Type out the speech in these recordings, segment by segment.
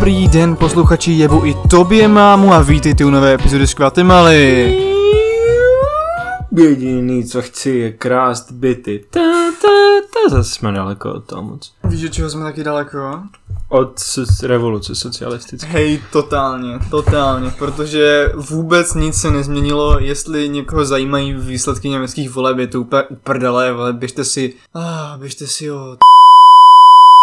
Dobrý den posluchači Jebu i tobě mámu a vítejte u nové epizody z Guatemaly. Jediný, co chci, je krást byty. Ta, ta, ta, zase jsme daleko od toho moc. Víš, od čeho jsme taky daleko? Od s- revoluce socialistické. Hej, totálně, totálně, protože vůbec nic se nezměnilo, jestli někoho zajímají výsledky německých voleb, je to úplně uprdele, ale běžte si, ah, běžte si o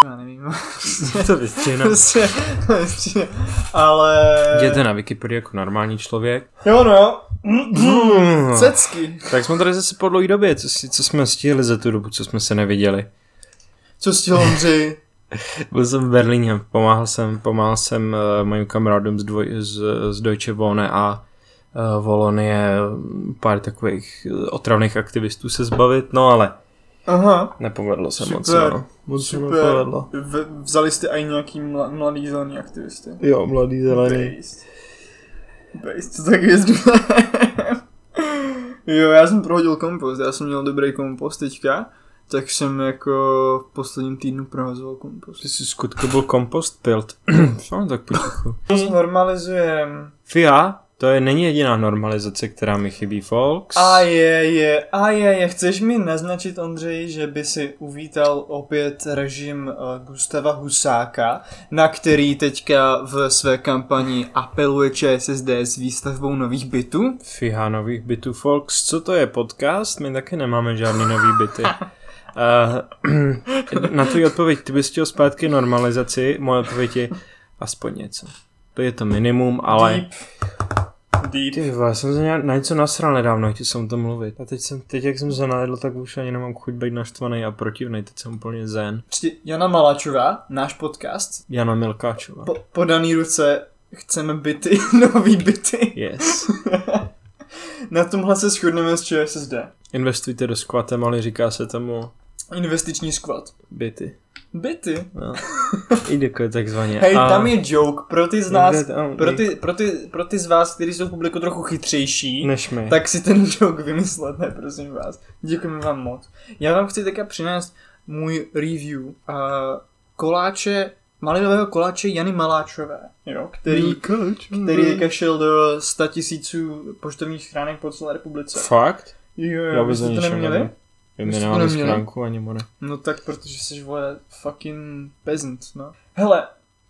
já nevím, to vystřihne. prostě, prostě, ale... Jděte na Wikipedii jako normální člověk. Jo no, Mm. cecky. Tak jsme tady zase po dlouhé době, co, si- co jsme stihli za tu dobu, co jsme se neviděli. Co s tím Ondřej? Byl jsem v Berlíně, pomáhal jsem, pomáhal jsem uh, mojim kamarádům z, dvoj, z, z Deutsche Wohne a uh, Volonie pár takových otravných aktivistů se zbavit, no ale Aha, nepovedlo se moc, Super, no. Moc se super. nepovedlo. V, vzali jste i nějaký mla, mladý zelený aktivisty. Jo, mladý zelený. Based. Based, co tak jezdí? jo, já jsem prohodil kompost, já jsem měl dobrý kompost teďka, tak jsem jako v posledním týdnu prohazoval kompost. Ty jsi skutku byl kompost pilt. no, tak potichu. Normalizujem. FIA, to je není jediná normalizace, která mi chybí, folks. A je, je, a je, je. Chceš mi naznačit, Ondřej, že by si uvítal opět režim uh, Gustava Husáka, na který teďka v své kampani apeluje ČSSD s výstavbou nových bytů? FIA nových bytů, folks. Co to je podcast? My taky nemáme žádný nový byty. Uh, na tvůj odpověď, ty bys chtěl zpátky normalizaci, moje odpověď je aspoň něco. To je to minimum, ale... Deep. Deep. Ty vole, já jsem se nějak na něco nasral nedávno, chtěl jsem o tom mluvit. A teď, jsem, teď jak jsem se najedl, tak už ani nemám chuť být naštvaný a protivný, teď jsem úplně zen. Prostě Jana Malačová, náš podcast, Jana Milkáčová. po, podaný ruce chceme byty, nový byty. Yes. Na tomhle se shodneme s ČSSD. Investujte do Squatemaly, říká se tomu Investiční skvat. byty. Byty? No. I jako takzvaně. Hej, A- tam je joke pro ty z nás, pro ty, pro ty, pro ty z vás, kteří jsou publiku trochu chytřejší, Než my. tak si ten joke vymyslete, prosím vás. Děkujeme vám moc. Já vám chci také přinést můj review uh, koláče, malinového koláče Jany Maláčové, jo, který, který teďka šel do 100 tisíců poštovních schránek po celé republice. Fakt? Jo, Já jo, vy jste to neměli? nevím. My to nemáme neměli? schránku ani more. No tak, protože jsi vole fucking peasant, no. Hele,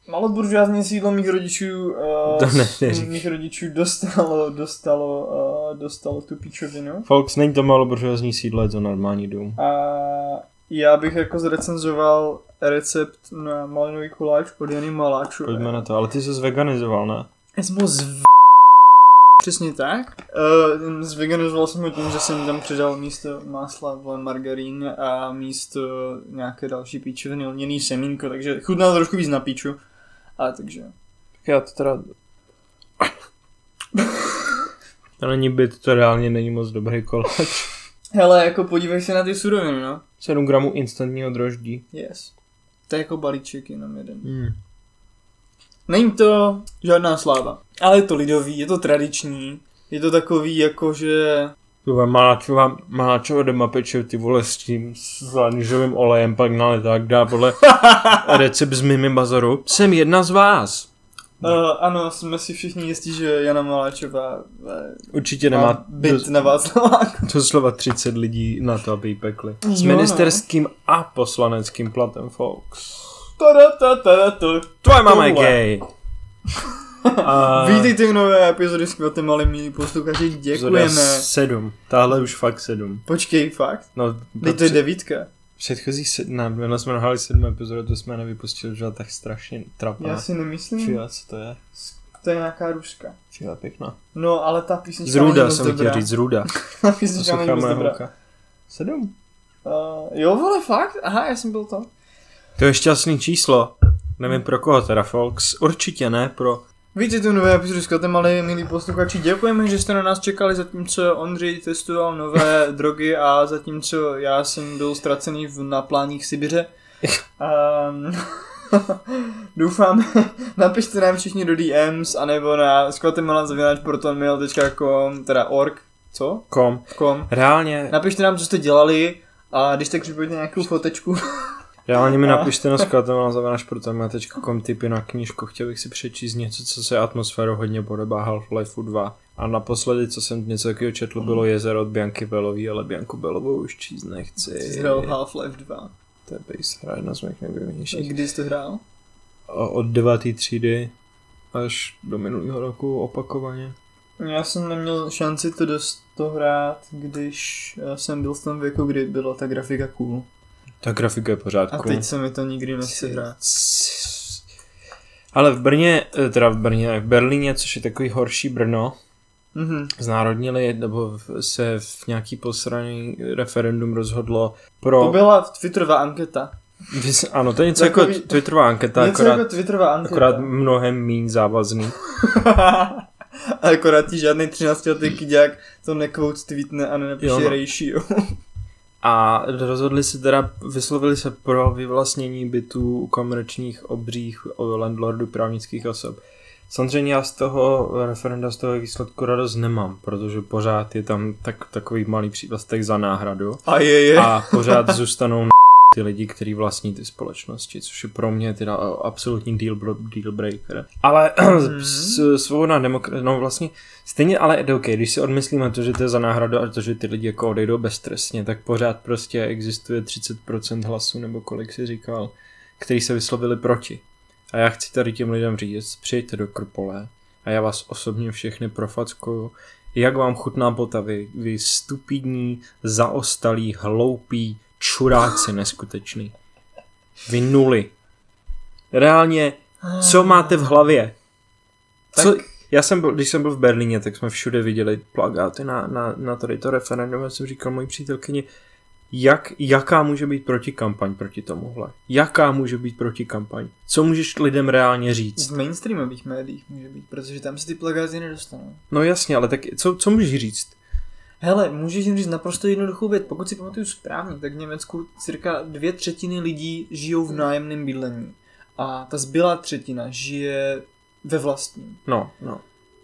maloburžoázní sídlo mých rodičů, uh, To ne- mých rodičů dostalo, dostalo, uh, dostalo tu píčovinu. Folks, není to maloburžoazní sídlo, je to normální dům. A já bych jako zrecenzoval recept na malinový koláč od Jany Maláčové. Pojďme na to, ale ty jsi zveganizoval, ne? Já jsem ho zv... Přesně tak. Uh, zveganizoval jsem ho tím, že jsem tam přidal místo másla vole margarín a místo nějaké další píčoviny lněný semínko, takže chutnal trošku víc na píču. Ale takže... Tak já to teda... to není byt, to reálně není moc dobrý koláč. Hele, jako podívej se na ty suroviny, no. 7 gramů instantního droždí. Yes. To je jako balíček jenom jeden. Hmm. Není to žádná sláva. Ale je to lidový, je to tradiční. Je to takový jako, že... Ty vole, Maláčová, Maláčová doma peče ty vole s tím s rýžovým olejem, pak na tak dá podle recept z Mimi Bazaru. Jsem jedna z vás. Uh, ano, jsme si všichni jistí, že Jana Maláčová eh, Určitě má nemá byt na Václaváku. doslova 30 lidí na to, aby ji pekli. S Jo, no. ministerským a poslaneckým platem, folks. Tada, tada, tada, tada. Tvoje mama je Tohle. gay. A Vítejte u nové epizody s Kvatem, milí posluchači, děkujeme. Sedm. Tahle už fakt sedm. Počkej, fakt? No, Teď to je devítka. předchozí sedm, ne, my jsme nahali sedm epizod, to jsme nevypustili, že tak strašně trapná. Já si nemyslím. Fila, co to je? To je nějaká ruska. Fila pěkná. No, ale ta písnička Zruda jsem chtěl říct, zruda. Ta písnička není moc dobrá. Sedm. Uh, jo, vole, fakt? Aha, já jsem byl to. To je šťastný číslo. Nevím pro koho teda, folks. Určitě ne pro... Vítejte u nové epizody s Kotem, ale milí posluchači, děkujeme, že jste na nás čekali, zatímco Ondřej testoval nové drogy a zatímco já jsem byl ztracený v, na pláních Sibiře. Um, doufám, napište nám všichni do DMs, anebo na skvatemelan.protonmail.com, teda org, co? Kom. Com. Reálně, Napište nám, co jste dělali a když tak připojte nějakou fotečku. Reálně mi A- napište na skladatel zavenáš pro tam tipy na knížku. Chtěl bych si přečíst něco, co se atmosférou hodně podobá Half-Life 2. A naposledy, co jsem něco takového četl, bylo jezero od Bianky Belový, ale Bianku Belovou už číst nechci. Hrál Half-Life 2. To je base hra, jedna z mých nejoblíbenějších. Kdy jsi to hrál? A Od 9. třídy až do minulého roku opakovaně. Já jsem neměl šanci to dost to hrát, když eh, jsem byl v tom věku, kdy byla ta grafika cool. Ta grafika je v A teď se mi to nikdy nechce hrát. Ale v Brně, eh, teda v Brně, v Berlíně, což je takový horší Brno, Mhm. znárodnili, nebo se v nějaký posraný referendum rozhodlo pro... To byla Twitterová anketa. Ano, to je něco Takový- jako Twitterová anketa, Něco akorát, jako Twitterová anketa. akorát mnohem méně závazný. A akorát ti žádný 13 letý kyďák to nekvout tweetne a nenapíše Jo, no. ratio. A rozhodli se teda, vyslovili se pro vyvlastnění bytů u komerčních obřích o landlordů právnických osob. Samozřejmě já z toho referenda, z toho výsledku radost nemám, protože pořád je tam tak, takový malý přívlastek za náhradu A je, je. a pořád zůstanou na ty lidi, kteří vlastní ty společnosti, což je pro mě teda absolutní deal, deal breaker. Ale s- svoboda demokracie, no vlastně stejně, ale ok, když si odmyslíme to, že to je za náhradu a to, že ty lidi jako odejdou beztrestně, tak pořád prostě existuje 30% hlasů, nebo kolik si říkal, který se vyslovili proti. A já chci tady těm lidem říct, přijďte do Krpole a já vás osobně všechny profackuju, jak vám chutná potavy, vy stupidní, zaostalí, hloupí, čuráci neskutečný. Vy nuly. Reálně, co máte v hlavě? Co, Tak- já jsem byl, když jsem byl v Berlíně, tak jsme všude viděli plagáty na, na, na tady to referendum. Já jsem říkal mojí přítelkyni, jak, jaká může být protikampaň proti tomuhle? Jaká může být protikampaň? Co můžeš lidem reálně říct? V mainstreamových médiích může být, protože tam se ty plagáty nedostanou. No jasně, ale tak co, co můžeš říct? Hele, můžeš jim říct naprosto jednoduchou věc. Pokud si pamatuju správně, tak v Německu cirka dvě třetiny lidí žijou v nájemném bydlení. A ta zbylá třetina žije ve vlastním. No, no.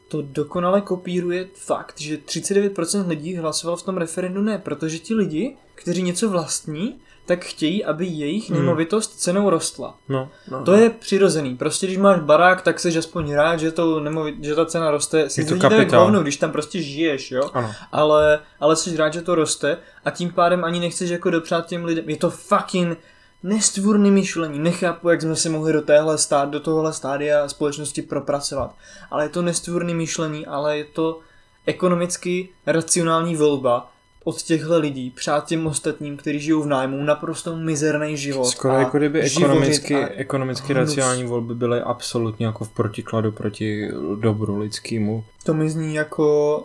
To dokonale kopíruje fakt, že 39% lidí hlasovalo v tom referendu ne, protože ti lidi, kteří něco vlastní, tak chtějí, aby jejich Hmm. nemovitost cenou rostla. No, no, To je přirozený. Prostě když máš barák, tak jsi aspoň rád, že, to nemovi- že ta cena roste. Si Je to kapitál. hovno, když tam prostě žiješ, jo. Ano. Ale, ale jsi rád, že to roste a tím pádem ani nechceš jako dopřát těm lidem. Je to fucking nestvůrný myšlení. Nechápu, jak jsme se mohli do, téhle stát, do tohohle stádia společnosti propracovat. Ale je to nestvůrný myšlení, ale je to ekonomicky racionální volba od těchto lidí přát těm ostatním, kteří žijou v nájmu, naprosto mizerný život. Skoro jako kdyby ekonomicky, a ekonomicky hnus. racionální volby byly absolutně jako v protikladu proti dobru lidskému. To mi zní jako...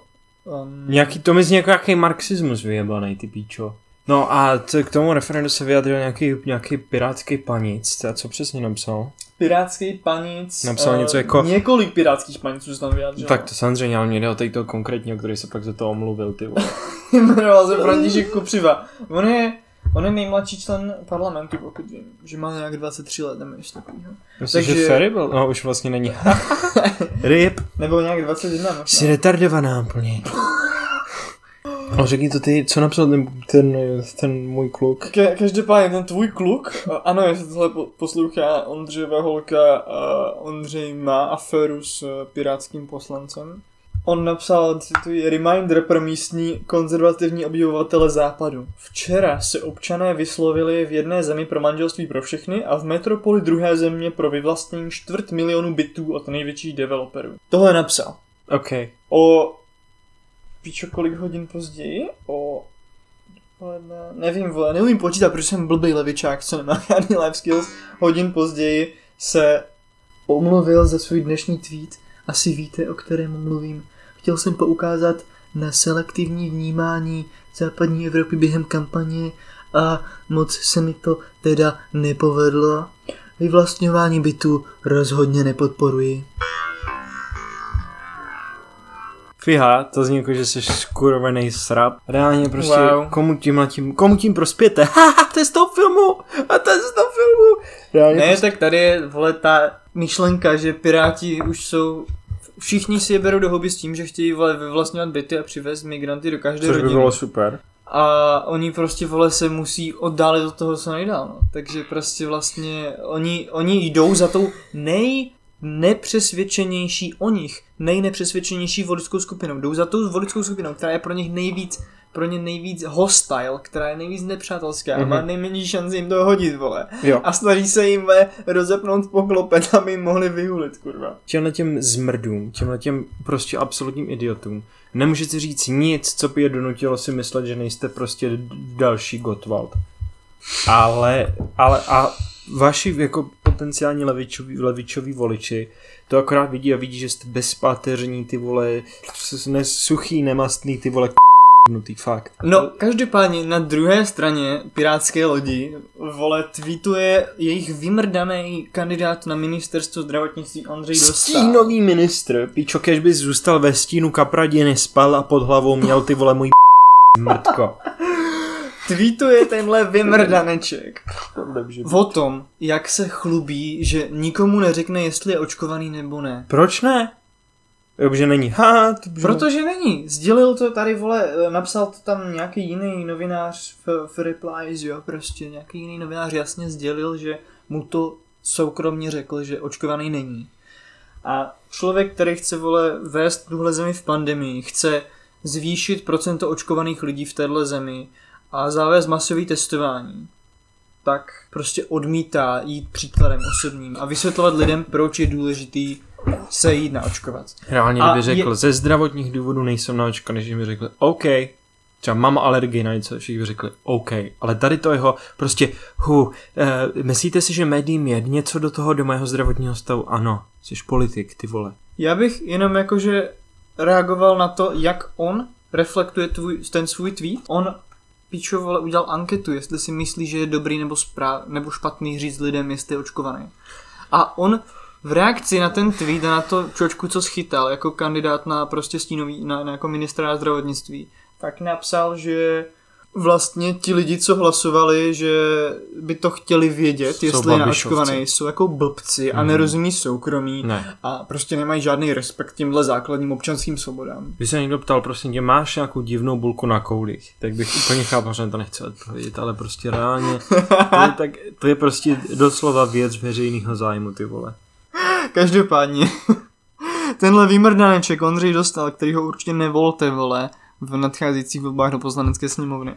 Um, Nějaký, to mi zní jako nějaký marxismus vyjebaný, ty píčo. No a t- k tomu referendu se vyjadřil nějaký, nějaký pirátský panic. A co přesně napsal? Pirátský panic. Napsal eh, něco jako- Několik pirátských paniců se tam vyjádřilo. Tak to samozřejmě, ale mě jde o to konkrétně, o který se pak za to omluvil, ty vole. Jmenoval se František Kopřiva. On je, on je nejmladší člen parlamentu, pokud vím. Že má nějak 23 let nebo něco takového. Myslíš, Takže- že Ferry byl? No, už vlastně není. Rip. Nebo nějak 21 možná. Jsi retardovaná úplně. No řekni to ty, co napsal ten, ten, ten můj kluk? Ke, každopádně ten tvůj kluk, a ano, jestli tohle po- poslouchá Ondřejeva holka, a Ondřej má aféru s eh, pirátským poslancem. On napsal, cituji, reminder pro místní konzervativní obyvatele západu. Včera se občané vyslovili v jedné zemi pro manželství pro všechny a v metropoli druhé země pro vyvlastnění čtvrt milionu bytů od největších developerů. Tohle napsal. OK. O... Píčo, kolik hodin později? O... dopoledne- Nevím, vole, neumím počítat, protože jsem blbý levičák, co nemá žádný life skills. Hodin později se omluvil za svůj dnešní tweet. Asi víte, o kterém mluvím. Chtěl jsem poukázat na selektivní vnímání západní Evropy během kampaně a moc se mi to teda nepovedlo. Vyvlastňování bytu rozhodně nepodporuji. Fiha, to zní jako, že jsi skurvený srap. Reálně prostě, Wow. komu tím tím, komu tím prospěte? Haha, to je z toho filmu! A to je z toho filmu! Reálně Ne, prostě, tak tady je, vole, ta myšlenka, že Piráti už jsou... Všichni si je berou do hobby s tím, že chtějí vole, vyvlastňovat byty a přivést migranty do každé což by rodiny. bylo super. a oni prostě vole se musí oddálit od toho co nejdál, no. takže prostě vlastně oni, oni jdou za tou nej nepřesvědčenější o nich, nejnepřesvědčenější voličskou skupinou. Jdou za tou voličskou skupinou, která je pro nich nejvíc pro ně nejvíc hostile, která je nejvíc nepřátelská mm-hmm. a má nejmenší šanci jim to hodit, vole. Jo. A snaží se jim vole, rozepnout poklopet, aby jim mohli vyhulit, kurva. Těmhle těm zmrdům, těmhle těm prostě absolutním idiotům, nemůžete říct nic, co by je donutilo si myslet, že nejste prostě další Gottwald. Ale, ale a vaši jako potenciální levičoví, levičoví voliči to akorát vidí a vidí, že jste bezpáteřní, ty vole, suchý, nemastný, ty vole, k***nutý, fakt. No, každopádně na druhé straně pirátské lodi, vole, tweetuje jejich vymrdaný kandidát na ministerstvo zdravotnictví Ondřej Dostál. Stínový ministr, píčo, kež by zůstal ve stínu kapradiny, spal a pod hlavou měl ty vole můj mrtko. Tweetuje tenhle vymrdaneček o tom, jak se chlubí, že nikomu neřekne, jestli je očkovaný nebo ne. Proč ne? Že není. Ha, to by... Protože není. Sdělil to tady, vole, eh, napsal to tam nějaký jiný novinář v, v Replies, jo, prostě nějaký jiný novinář jasně sdělil, že mu to soukromně řekl, že očkovaný není. A člověk, který chce, vole, vést tuhle zemi v pandemii, chce zvýšit procento očkovaných lidí v téhle zemi a zavést masový testování, tak prostě odmítá jít příkladem osobním a vysvětlovat lidem, proč je důležitý se jít naočkovat. Reálně, kdyby řekl, je- ze zdravotních důvodů nejsem naočkaný, že mi řekli, OK, třeba mám alergii na něco, všichni by řekli, OK, ale tady to jeho, prostě, hu, eh, myslíte si, že médiím je něco do toho, do mého zdravotního stavu? Ano, jsi politik, ty vole. Já bych jenom jakože reagoval na to, jak on reflektuje tvůj, ten svůj tweet. On Pičo, vole, udělal anketu, jestli si myslí, že je dobrý nebo, správ, nebo špatný říct lidem, jestli je očkovaný. A on v reakci na ten tweet a na to čočku, co schytal jako kandidát na prostě stínový, na, na jako ministra zdravotnictví, tak napsal, že vlastně ti lidi, co hlasovali, že by to chtěli vědět, Jsou jestli je naočkovaný, jsou jako blbci a Mhm. nerozumí soukromí Ne. a prostě nemají žádný respekt těmhle základním občanským svobodám. Když se někdo ptal, prosím tě, máš nějakou divnou bulku na koulích, tak bych úplně chápal, že to nechce odpovědět, ale prostě reálně, to je, tak, to je prostě doslova věc veřejného zájmu, ty vole. Každopádně, tenhle výmrdaneček Ondřej dostal, který ho určitě nevolte, vole, v nadcházejících volbách do poslanecké sněmovny. Uh,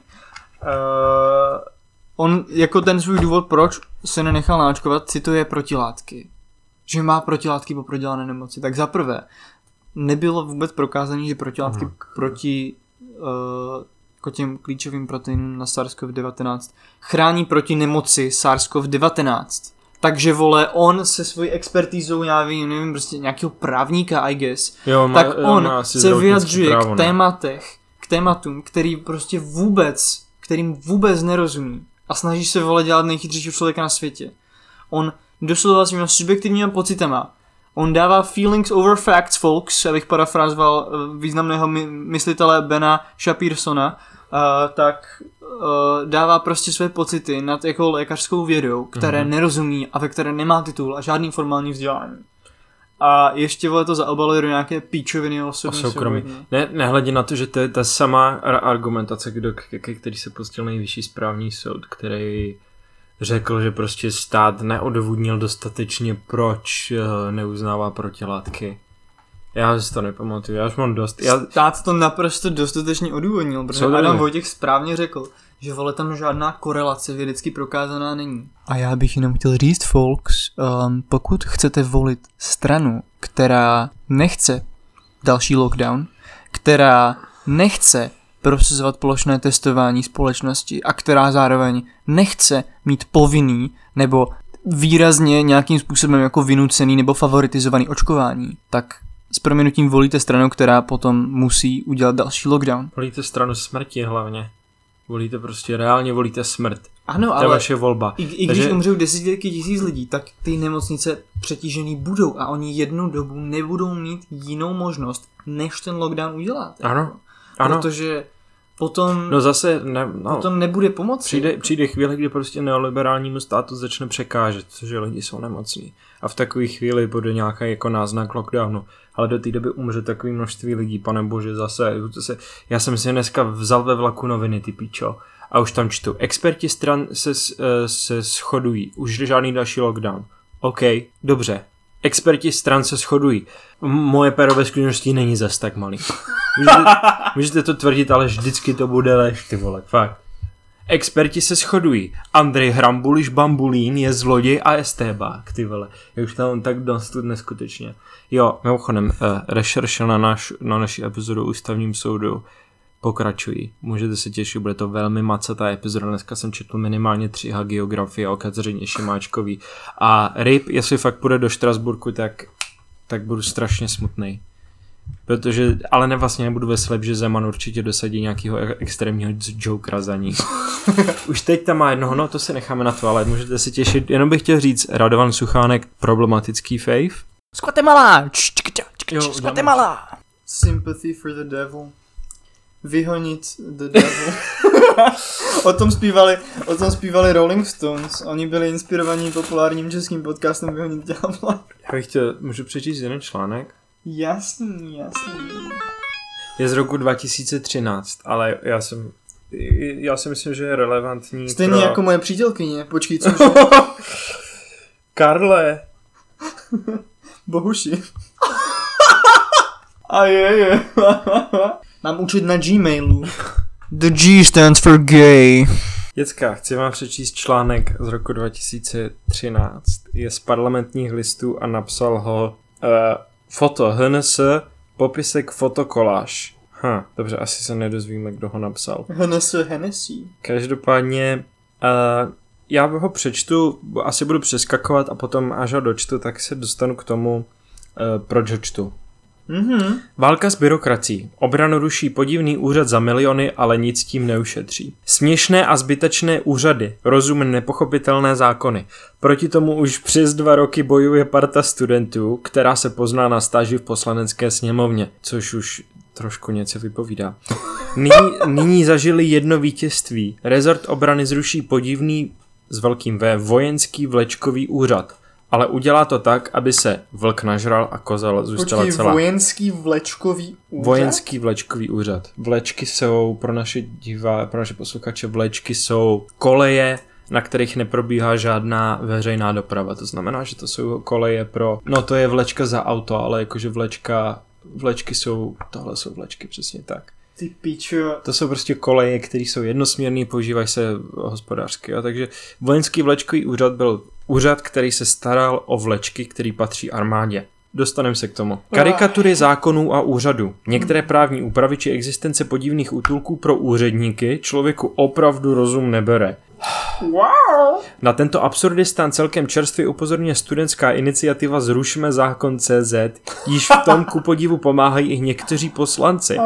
on jako ten svůj důvod, proč se nenechal náčkovat, cituje protilátky. Že má protilátky po prodělané nemoci. Tak za prvé, nebylo vůbec prokázané, že protilátky Mhm. proti uh, jako těm klíčovým proteinům na SARS-CoV-19 chrání proti nemoci SARS-CoV-19. Takže vole, on se svojí expertízou, já vím, nevím, prostě nějakého právníka, I guess, Jo, má, tak jo, on asi se vyjadřuje právo, k tématech, k tématům, který prostě vůbec, kterým vůbec nerozumí a snaží se vole dělat nejchytřejšího člověka na světě. On doslova svýma subjektivníma pocitama On dává feelings over facts, folks, abych parafrázoval eh, významného my- myslitele Bena Shapirsona, uh, tak uh, dává prostě své pocity nad jako lékařskou vědou, které Mhm. nerozumí a ve které nemá titul a žádný formální vzdělání. A ještě vole to zaobaluje do nějaké píčoviny O osobní soukromí. svobody. Ne, nehledě na to, že to je ta samá ar- argumentace, kdo, ke, ke který se pustil nejvyšší správní soud, který řekl, že prostě stát neodůvodnil dostatečně, proč eh, neuznává protilátky. Já si to nepamatuju, já už mám dost. Já, Stát to naprosto dostatečně odůvodnil, protože Co Adam? Vojtěch správně řekl, že vole tam žádná korelace vědecky prokázaná není. A já bych jenom chtěl říct, folks, um, pokud chcete volit stranu, která nechce další lockdown, která nechce prosazovat plošné testování společnosti a která zároveň nechce mít povinný nebo výrazně nějakým způsobem jako vynucený nebo favoritizovaný očkování, tak s proměnutím volíte stranu, která potom musí udělat další lockdown. volíte stranu smrti hlavně. Volíte prostě, reálně volíte smrt. Ano, To je ale vaše volba. i, i když Takže- umřou desítky tisíc lidí, tak ty nemocnice přetížený budou a oni jednu dobu nebudou mít jinou možnost, než ten lockdown udělat. Ano, jako. ano. Protože potom, No zase, ne, no, potom nebude pomoci. přijde, přijde chvíle, kdy prostě neoliberálnímu státu začne překážet, což lidi jsou nemocní. A v takové chvíli bude nějaký jako náznak lockdownu. Ale do té doby umře takové množství lidí, pane bože, zase, zase. Já jsem si dneska vzal ve vlaku noviny, ty píčo, a už tam čtu. Experti stran se, eh, se shodují, už žádný další lockdown. OK, dobře. Experti stran se shodují. Moje pero ve skutečnosti není zas tak malý. Můžete, můžete to tvrdit, ale vždycky to bude lež, ty vole, fakt. Experti se shodují. Andrej Hrambuliš Bambulín je zloděj a estébák, ty vole. Já už tam tak dost neskutečně. Jo, mimochodem, uh, rešerše na, naš, na naši epizodu ústavním soudu pokračují. Můžete se těšit, bude to velmi macatá epizoda. Dneska jsem četl minimálně tři geografie o Kateřině Šimáčkový. A Ryb, jestli fakt půjde do Štrasburku, tak, tak budu strašně smutný. Protože, ale ne vlastně nebudu veselý, že Zeman určitě dosadí nějakého e- extrémního z- jokera za ní. Už teď tam má jednoho, no to si necháme na to, ale můžete si těšit. Jenom bych chtěl říct, Radovan Suchánek, problematický fave. Z Guatemala! Jo, Z Guatemala! Sympathy for the devil. Vyhonit the devil. o tom zpívali, o tom zpívali Rolling Stones. Oni byli inspirovaní populárním českým podcastem Vyhonit ďábla. Já bych chtěl, můžu přečíst jeden článek? Jasný, jasný. Je z roku 2013, ale já jsem, já si myslím, že je relevantní Stejně pro... jako moje přítelkyně. Počkej, co? Karle, Bohuši. A je, je. Mám učit na Gmailu. The G stands for gay. Děcka, chci vám přečíst článek z roku 2013. Je z parlamentních listů a napsal ho uh, foto HNS, popisek fotokoláž. Ha, dobře, asi se nedozvíme, kdo ho napsal. HNS Hennessy. Každopádně uh, já ho přečtu, asi budu přeskakovat a potom až ho dočtu, tak se dostanu k tomu, uh, proč ho čtu. Mhm. Válka s byrokracií. Obranu ruší podivný úřad za miliony, ale nic tím neušetří. Směšné a zbytečné úřady, rozum nepochopitelné zákony. Proti tomu už přes dva roky bojuje parta studentů, která se pozná na stáži v poslanecké sněmovně, což už trošku něco vypovídá. Nyní, nyní zažili jedno vítězství. Rezort obrany zruší podivný s velkým V vojenský vlečkový úřad. Ale udělá to tak, aby se vlk nažral a kozel zůstala Počkej, celá. vojenský vlečkový úřad? Vojenský vlečkový úřad. Vlečky jsou pro naše divá, pro naše posluchače, vlečky jsou koleje, na kterých neprobíhá žádná veřejná doprava. To znamená, že to jsou koleje pro, no to je vlečka za auto, ale jakože vlečka, vlečky jsou, tohle jsou vlečky, přesně tak. Ty pičo. To jsou prostě koleje, které jsou jednosměrné, používají se hospodářsky. Jo? Takže vojenský vlečkový úřad byl úřad, který se staral o vlečky, který patří armádě. Dostaneme se k tomu. Karikatury zákonů a úřadů. Některé právní úpravy či existence podivných útulků pro úředníky člověku opravdu rozum nebere. Wow. Na tento absurdistán celkem čerstvě upozorňuje studentská iniciativa Zrušme zákon CZ, již v tom ku podivu pomáhají i někteří poslanci.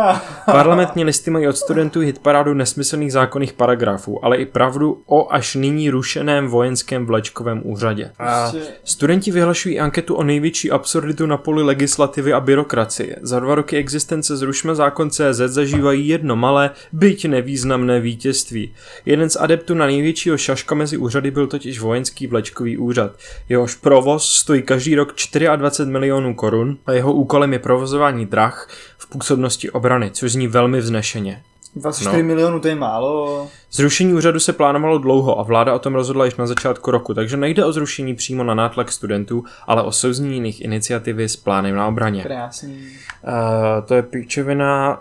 Parlamentní listy mají od studentů hitparádu nesmyslných zákonných paragrafů, ale i pravdu o až nyní rušeném vojenském vlečkovém úřadě. A Prostě- studenti vyhlašují anketu o největší absurditu na poli legislativy a byrokracie. Za dva roky existence Zrušme zákon CZ zažívají jedno malé, byť nevýznamné vítězství. Jeden z adeptů na největšího šaška mezi úřady byl totiž vojenský vlečkový úřad. Jehož provoz stojí každý rok 24 milionů korun a jeho úkolem je provozování drah v působnosti obrany, což zní velmi vznešeně. 24 No. milionů, to je málo. Zrušení úřadu se plánovalo dlouho a vláda o tom rozhodla již na začátku roku, takže nejde o zrušení přímo na nátlak studentů, ale o souznění jiných iniciativy s plánem na obraně. Krásný. Uh, to je píčovina,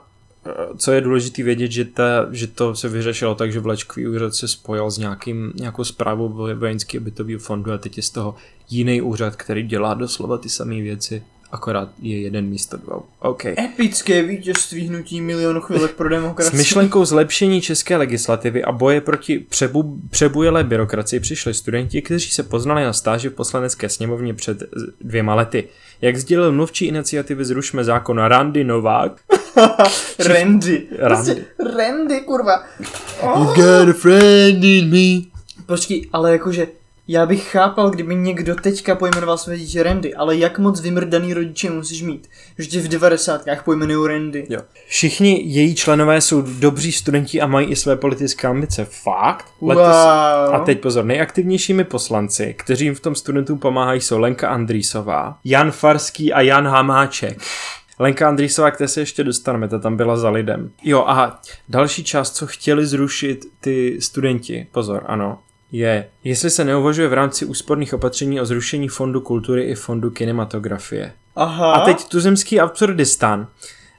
co je důležité vědět, že, ta, že to se vyřešilo tak, že Vlečkový úřad se spojil s nějakým, nějakou zprávou vojenského bytového fondu a teď je z toho jiný úřad, který dělá doslova ty samé věci, akorát je jeden místo dvou. OK. Epické vítězství hnutí milionu chvilek pro S demokracii. myšlenkou zlepšení české legislativy a boje proti přebu, přebujelé byrokracii přišli studenti, kteří se poznali na stáži v poslanecké sněmovně před dvěma lety. Jak sdělil mluvčí iniciativy Zrušme zákon Randy Novák, Randy. Randy. Prostě Randy, kurva. You've got a friend in me. Počkej, ale jakože Já bych chápal, kdyby někdo teďka pojmenoval své dítě Randy, ale jak moc vymrdaný rodiče musíš mít, že tě v devadesátkách pojmenují Randy. Jo. Všichni její členové jsou dobří studenti a mají i své politické ambice. Fakt? Wow. A teď pozor, nejaktivnějšími poslanci, kteří jim v tom studentům pomáhají, jsou Lenka Andrýsová, Jan Farský a Jan Hamáček. Lenka Andrýsová, které se ještě dostaneme, ta tam byla za lidem. Jo a další část, co chtěli zrušit ty studenti, pozor, ano, je, jestli se neuvažuje v rámci úsporných opatření o zrušení fondu kultury i fondu kinematografie. Aha. A teď tuzemský absurdistán.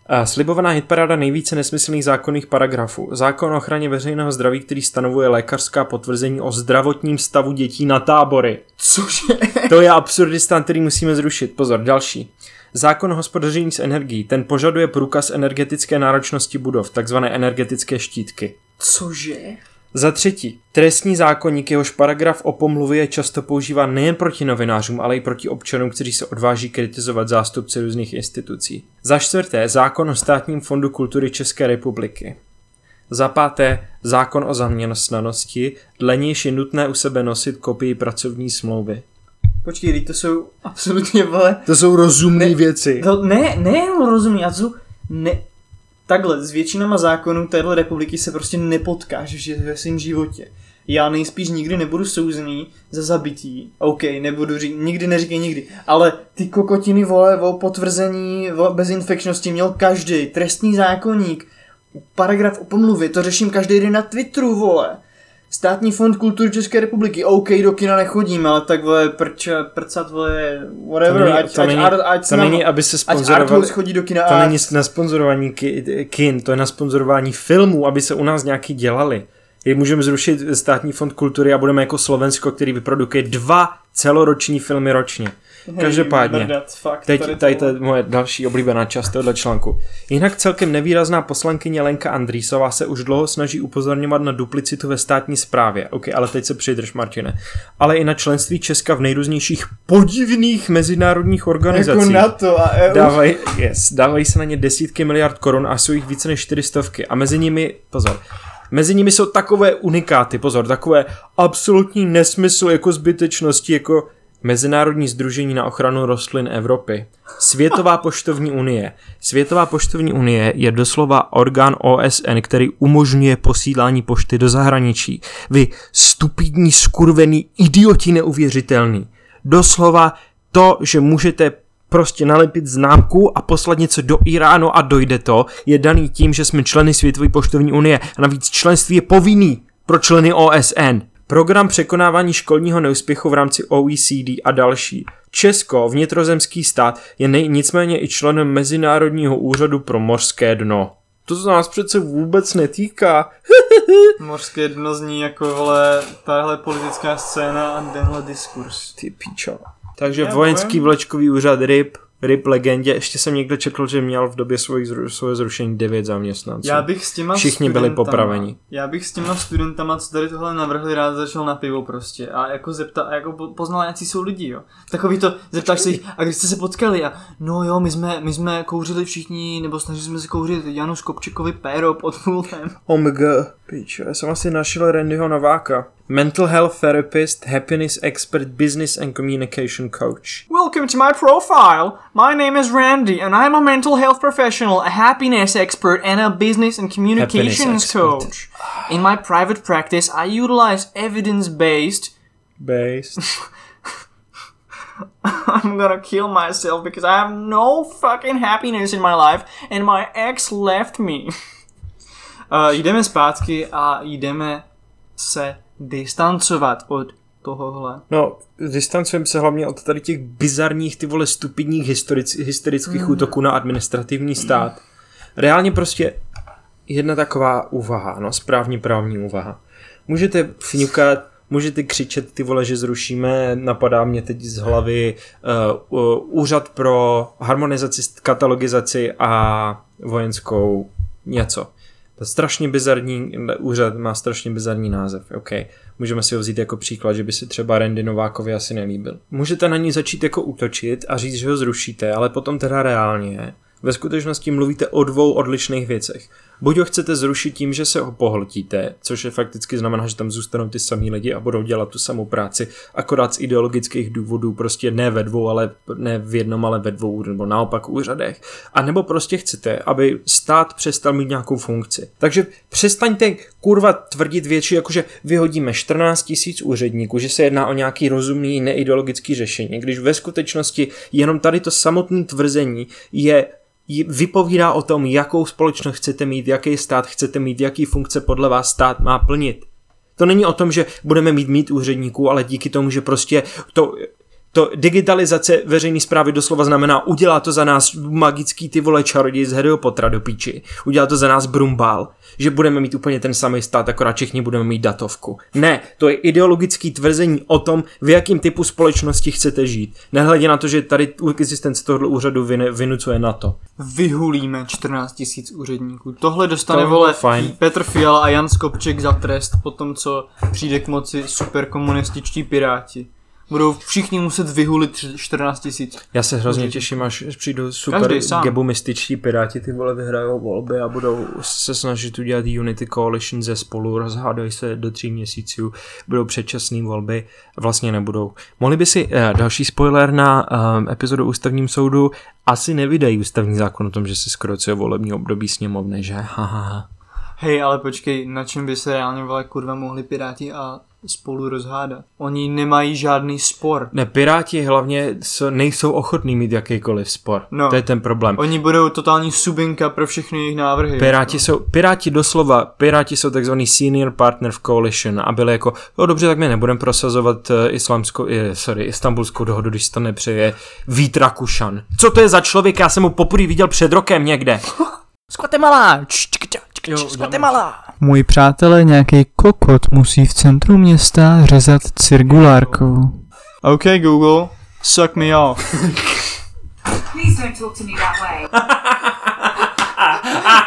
A Slibovaná hitparáda nejvíce nesmyslných zákonných paragrafů. Zákon o ochraně veřejného zdraví, který stanovuje lékařská potvrzení o zdravotním stavu dětí na tábory. Cože? To je absurdistán, který musíme zrušit. Pozor, další. Zákon o hospodaření s energií, ten požaduje průkaz energetické náročnosti budov, takzvané energetické štítky. Cože? Za třetí, trestní zákonník, jehož paragraf o pomluvě je často používá nejen proti novinářům, ale i proti občanům, kteří se odváží kritizovat zástupce různých institucí. Za čtvrté, zákon o státním fondu kultury České republiky. Za páté, zákon o zaměstnanosti, dle nějž je nutné u sebe nosit kopii pracovní smlouvy. Počkej, teď to jsou absolutně, vole, To jsou rozumné věci. to ne, ne rozumí, a to jsou, ne, takhle, s většinama zákonů téhle republiky se prostě nepotkáš že ve svém životě. Já nejspíš nikdy nebudu souzený za zabití. OK, nebudu říct, nikdy neříkej nikdy. Ale ty kokotiny, vole, o potvrzení o bezinfekčnosti měl každý. Trestní zákonník. Paragraf o pomluvě, to řeším každý den na Twitteru, vole. Státní fond kultury České republiky, OK, do kina nechodím, ale tak vole, prč, prcat, vole, whatever, To není- ať, to ať, není- ať, ať, To nám- není, aby se sponzorovali... Chodí do kina To a... není na sponzorování ki- kin, to je na sponzorování filmů, aby se u nás nějaký dělali. Je můžeme zrušit státní fond kultury a budeme jako Slovensko, který vyprodukuje dva celoroční filmy ročně. Každopádně, Brdat, fakt, teď tady tady to- je moje další oblíbená část tohoto článku. Jinak celkem nevýrazná poslankyně Lenka Andrýsová se už dlouho snaží upozorňovat na duplicitu ve státní správě. Ok, ale teď se přidrž, Martine. Ale i na členství Česka v nejrůznějších podivných mezinárodních organizacích. Jako NATO a EU. Dávají, yes, dávají se na ně desítky miliard korun a jsou jich více než čtyřstovky. A mezi nimi, pozor, mezi nimi jsou takové unikáty, pozor, takové absolutní nesmysl jako zbytečnosti, jako Mezinárodní združení na ochranu rostlin Evropy, Světová poštovní unie. Světová poštovní unie je doslova orgán OSN, který umožňuje posílání pošty do zahraničí. Vy stupidní, skurvený, idioti neuvěřitelný. Doslova to, že můžete prostě nalepit známku a poslat něco do Iránu a dojde to, je daný tím, že jsme členy Světové poštovní unie a navíc členství je povinný pro členy OSN. Program překonávání školního neúspěchu v rámci OECD a další. Česko, vnitrozemský stát, je nej, nicméně i členem Mezinárodního úřadu pro mořské dno. To se nás přece vůbec netýká. Mořské dno zní jako, vole, tahle politická scéna a tenhle diskurs. Ty píčo. Takže Já vojenský vlečkový úřad RIP, RIP legendě, ještě jsem někde četl, že měl v době zru, svoje zrušení 9 zaměstnanců. Já bych s těma Všichni byli popraveni. Já bych s těma studentama, co tady tohle navrhli, rád začal na pivo prostě. A jako zepta, a jako po- poznal, jaký jsou lidi, jo. Takový to, zeptáš se jich, a když jste se potkali a no jo, my jsme, my jsme kouřili všichni, nebo snažili jsme se kouřit Janu Skopčekovi péro pod pultem. OMG, pičo, já jsem asi našel Randyho Nováka. Mental health therapist, happiness expert, business and communication coach. Welcome to my profile. My name is Randy, and I'm a mental health professional, a happiness expert, and a business and communications Happiness expert. coach. In my private practice, I utilize evidence-based. Based. I'm gonna kill myself because I have no fucking happiness in my life, and my ex left me. Uh, jdeme zpátky a jdeme se distancovat od tohohle. No, distancujeme se hlavně od tady těch bizarních, ty vole, stupidních historic, hysterických mm. útoků na administrativní stát. Reálně prostě jedna taková úvaha, no, správně právní úvaha. Můžete fňukat, můžete křičet ty vole, že zrušíme, napadá mě teď z hlavy uh, uh, úřad pro harmonizaci, katalogizaci a vojenskou něco. To je strašně bizarní úřad, má strašně bizarní název, OK. Můžeme si ho vzít jako příklad, že by si třeba Randy Novákovi asi nelíbil. Můžete na ní začít jako útočit a říct, že ho zrušíte, ale potom teda reálně ve skutečnosti mluvíte o dvou odlišných věcech. Buď ho chcete zrušit tím, že se ho pohltíte, což je fakticky znamená, že tam zůstanou ty samý lidi a budou dělat tu samou práci, akorát z ideologických důvodů, prostě ne ve dvou, ale ne v jednom, ale ve dvou, nebo naopak úřadech. A nebo prostě chcete, aby stát přestal mít nějakou funkci. Takže přestaňte kurva tvrdit větší, jakože vyhodíme 14 tisíc úředníků, že se jedná o nějaký rozumný neideologický řešení, když ve skutečnosti jenom tady to samotné tvrzení je vypovídá o tom, jakou společnost chcete mít, jaký stát chcete mít, jaký funkce podle vás stát má plnit. To není o tom, že budeme mít mít úředníků, ale díky tomu, že prostě to to digitalizace veřejné zprávy doslova znamená, udělá to za nás magický ty vole čaroděj z Harryho Pottera do píči. Udělá to za nás Brumbál. Že budeme mít úplně ten samý stát, akorát všichni budeme mít datovku. Ne, to je ideologický tvrzení o tom, v jakým typu společnosti chcete žít. Nehledě na to, že tady existence tohoto úřadu vynucuje na to. Vyhulíme 14 tisíc úředníků. Tohle dostane To vole fajn. Petr Fiala a Jan Skopček za trest po tom, co přijde k moci superkomunističtí piráti. Budou všichni muset vyhulit tři- 14 tisíc. Já se hrozně těším, až přijdou super gebumističtí piráti, ty vole vyhrajou volby a budou se snažit udělat Unity Coalition ze spolu, rozhádají se do tří měsíců, budou předčasné volby, vlastně nebudou. Mohli by si, eh, další spoiler na eh, epizodu ústavním soudu, asi nevydají ústavní zákon o tom, že se skrocuje volební období sněmovny, že? Haha. Hej, ale počkej, na čem by se reálně vole kurva mohli piráti a spolu rozhádat? Oni nemají žádný spor. Ne, piráti hlavně nejsou ochotní mít jakýkoliv spor. No. To je ten problém. Oni budou totální subinka pro všechny jejich návrhy. Piráti jsou, Piráti doslova, Piráti jsou takzvaný senior partner v coalition a byli jako, no dobře, tak my nebudeme prosazovat uh, islámskou, eh, sorry, istambulskou dohodu, když to nepřeje Vít Rakušan. Co to je za člověk? Já jsem ho poprvé viděl před rokem někde. Z Guatemala. Č, č, č, č, Jo, Guatemala. Můj přátelé, nějaký kokot musí v centru města řezat cirkulárkou. OK Google, suck me off. Please don't talk to me that way.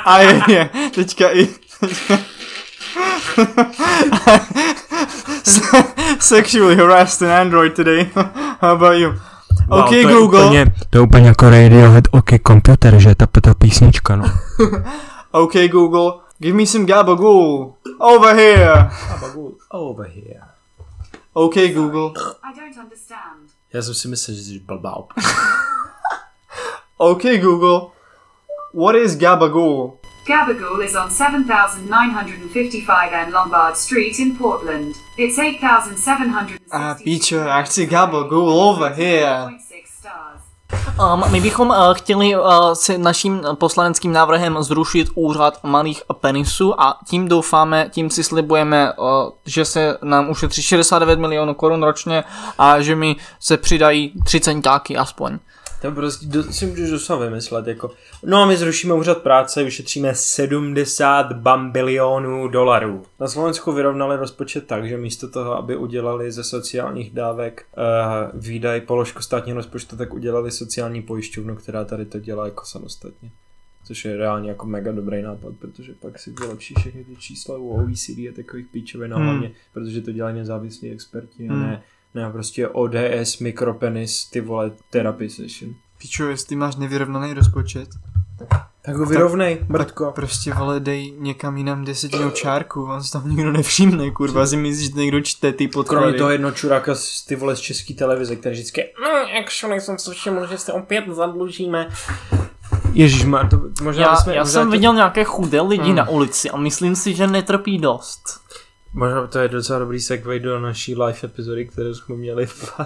A je, je, teďka i... Sexually harassed an android today. How about you? OK to je Google, Úplně, to je úplně jako Radiohead OK Computer, že ta, ta písnička, no. OK Google, give me some gabagool. Over here. Gabagool, Over here. OK Google, I don't understand. Já jsem si myslel, že jsi blbá. OK Google, what is gabagool? Gabagool is on 7955N Lombard Street in Portland. It's 8,760. Ah, píčo, já chci gabagool over here. 6 stars. Um, my bychom uh, chtěli uh, se naším poslaneckým návrhem zrušit úřad malých penisů a tím doufáme, tím si slibujeme, uh, že se nám ušetří 69 milionů korun ročně a že mi se přidají 3 centáky aspoň. To prostě do, si můžeš dosa vymyslet, jako, no a my zrušíme úřad práce, vyšetříme 70 bambilionů dolarů. Na Slovensku vyrovnali rozpočet tak, že místo toho, aby udělali ze sociálních dávek uh, výdaj položku státního rozpočtu, tak udělali sociální pojišťovnu, která tady to dělá jako samostatně. Což je reálně jako mega dobrý nápad, protože pak si vylepší všechny ty čísla u OECD a takových píčovin Hmm. hmm. hlavně, protože to dělají nezávislí experti a Hmm. ne, ne prostě ODS, mikropenis, ty vole, therapy session. Píčo, jestli máš nevyrovnaný rozpočet, Tak ho vyrovnej, mrtko. tak prostě vole dej někam jinam desetinou čárku, on se tam nikdo nevšimne, kurva, si myslíš, že někdo čte ty podklady. Kromě toho jedno čuráka z ty vole z české televize, který vždycky no, actually jsem si všiml, že se opět zadlužíme. Ježíš, má to možná Já, bychom, já možná jsem to, viděl nějaké chudé lidi Hmm. na ulici a myslím si, že netrpí dost. Možná to je docela dobrý segway do naší live epizody, kterou jsme měli v.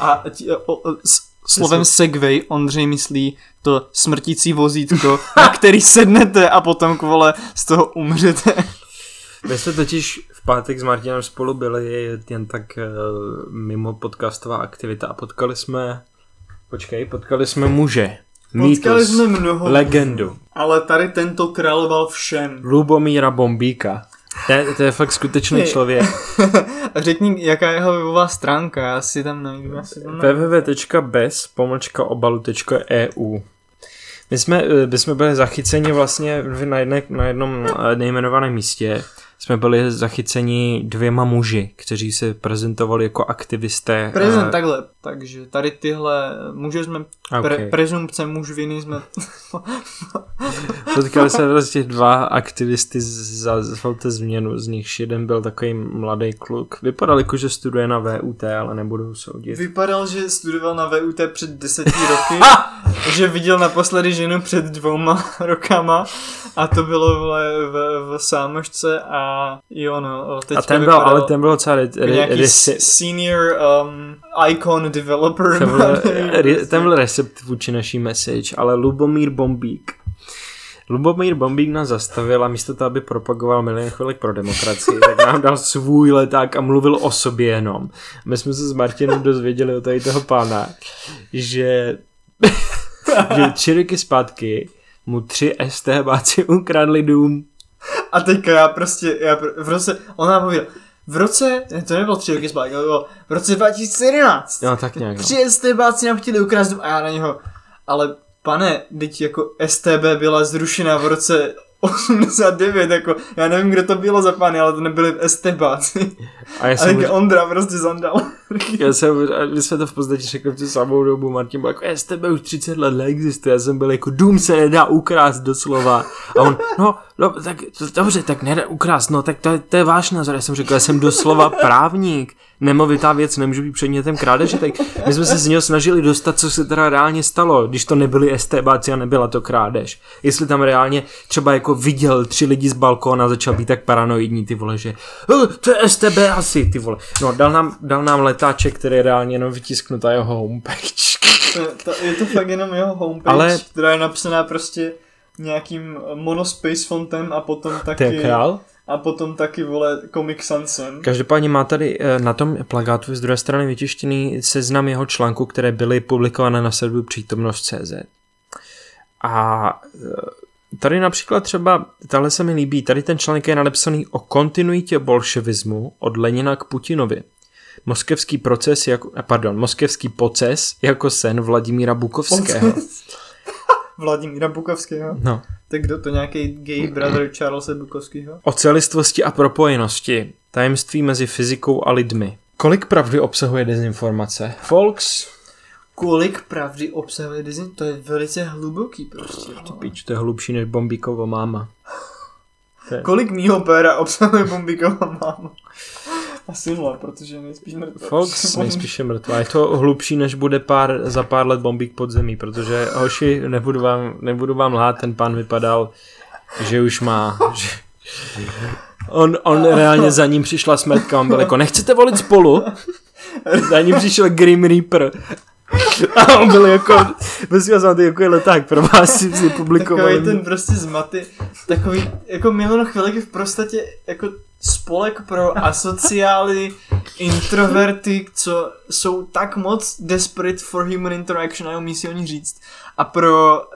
A ti, o, o, s, slovem segway Ondřej myslí to smrtící vozítko, na který sednete a potom kvole z toho umřete. My jsme totiž v pátek s Martinem spolu byli jen tak uh, mimo podcastová aktivita a potkali jsme, počkej, potkali jsme muže. Potkali jsme mnoho, legendu, ale tady tento královal všem. Lubomíra Bombíka. To je, to je fakt skutečný člověk. A řekni, jaká je jeho webová stránka, já si tam najdu. Já si tam najdu. www.bez obalu.eu my jsme, eh, my jsme byli zachyceni vlastně na, jedné, na jednom eh, nejmenovaném místě. Jsme byli zachyceni dvěma muži, kteří se prezentovali jako aktivisté. Prezent, eh, takhle. Takže tady tyhle muže jsme, Okay. pre, prezumpce muž viny jsme, Potkali se prostě dva aktivisty za velké změnu, z nich jeden byl takový mladý kluk. Vypadal jako, že studuje na VUT, ale nebudu soudit. vypadal, že studoval na VUT před deseti roky, že viděl naposledy ženu před dvouma rokama a to bylo vole, v, v sámošce a jo no, teďka A ten byl, vypadal ale ten byl docela re, jako re, senior um, icon developer. ten, byl, re, byl recept vůči naší message, ale Lubomír Bombík. Lubomír Bombík nás zastavil a místo toho, aby propagoval milion chvilek pro demokracii, tak nám dal svůj leták a mluvil o sobě jenom. My jsme se s Martinem dozvěděli od tady toho pána, že, že tři roky zpátky mu tři STBáci ukradli dům. A teďka já prostě, já pr- v roce, on nám pověděl, v roce, to nebylo tři roky zpátky, to bylo v roce 2011. No tak nějak. No. Tři STBáci nám chtěli ukrást dům a já na něho, ale pane, teď jako STB byla zrušena v roce 89, jako, já nevím, kdo to bylo za pány, ale to nebyli STBáci. A já A jsem, teďka Ondra prostě zandal. já jsem, a my jsme to v podstatě řekli v tu samou dobu, Martin byl jako, STB už 30 let neexistuje, já jsem byl jako, dům se nedá ukrást doslova. A on, no, no tak to, dobře, tak nedá ukrást, no tak to, to je váš názor. Já jsem řekl, já jsem doslova právník, nemovitá věc nemůže být předmětem krádeže, tak my jsme se z něho snažili dostat, co se teda reálně stalo, když to nebyli STBáci a nebyla to krádež. Jestli tam reálně třeba jako viděl tři lidi z balkóna a začal být tak paranoidní, ty vole, že "Eh, to je STB asi, ty vole. No, dal nám, dal nám letáček, který je reálně jenom vytisknutá jeho homepage. To, to, je to fakt jenom jeho homepage, ale... která je napsaná prostě nějakým monospace fontem a potom To taky, je král. a potom taky vole Comic Sansem. Každopádně má tady eh, na tom plagátu z druhé strany vytištěný seznam jeho článků, které byly publikované na serveru přítomnost.cz. A eh, tady například třeba, tahle se mi líbí, tady ten článek je nadepsaný o kontinuitě bolševismu od Lenina k Putinovi. Moskevský proces, jako, eh, pardon, moskevský poces jako sen Vladimíra Bukovského. Vladimíra Bukovského. No. Tak kdo to nějaký gay brother Charlesa Bukovského? O celistvosti a propojenosti. Tajemství mezi fyzikou a lidmi. Kolik pravdy obsahuje dezinformace? Folks, Kolik pravdy obsahuje Disney? To je velice hluboký prostě. no. Píč, to je hlubší než Bombíkovo máma. Kolik mýho péra obsahuje Bombíková máma? Asi nula, protože je nejspíš mrtvá. Fox nejspíš je mrtvá. Je to hlubší, než bude pár, za pár let Bombík pod zemí, protože hoši, nebudu vám, nebudu vám lhát, ten pan vypadal, že už má, že, On, on reálně za ním přišla smrtka, on byl jako, nechcete volit spolu? Za ním přišel Grim Reaper. A on byl jako, vás, máte jako je leták pro vás si, si publikovali. Takový ten prostě zmaty, takový jako milion chvilek v prostatě jako spolek pro asociály, introverty, co jsou tak moc desperate for human interaction a umí si o ní říct. A pro uh,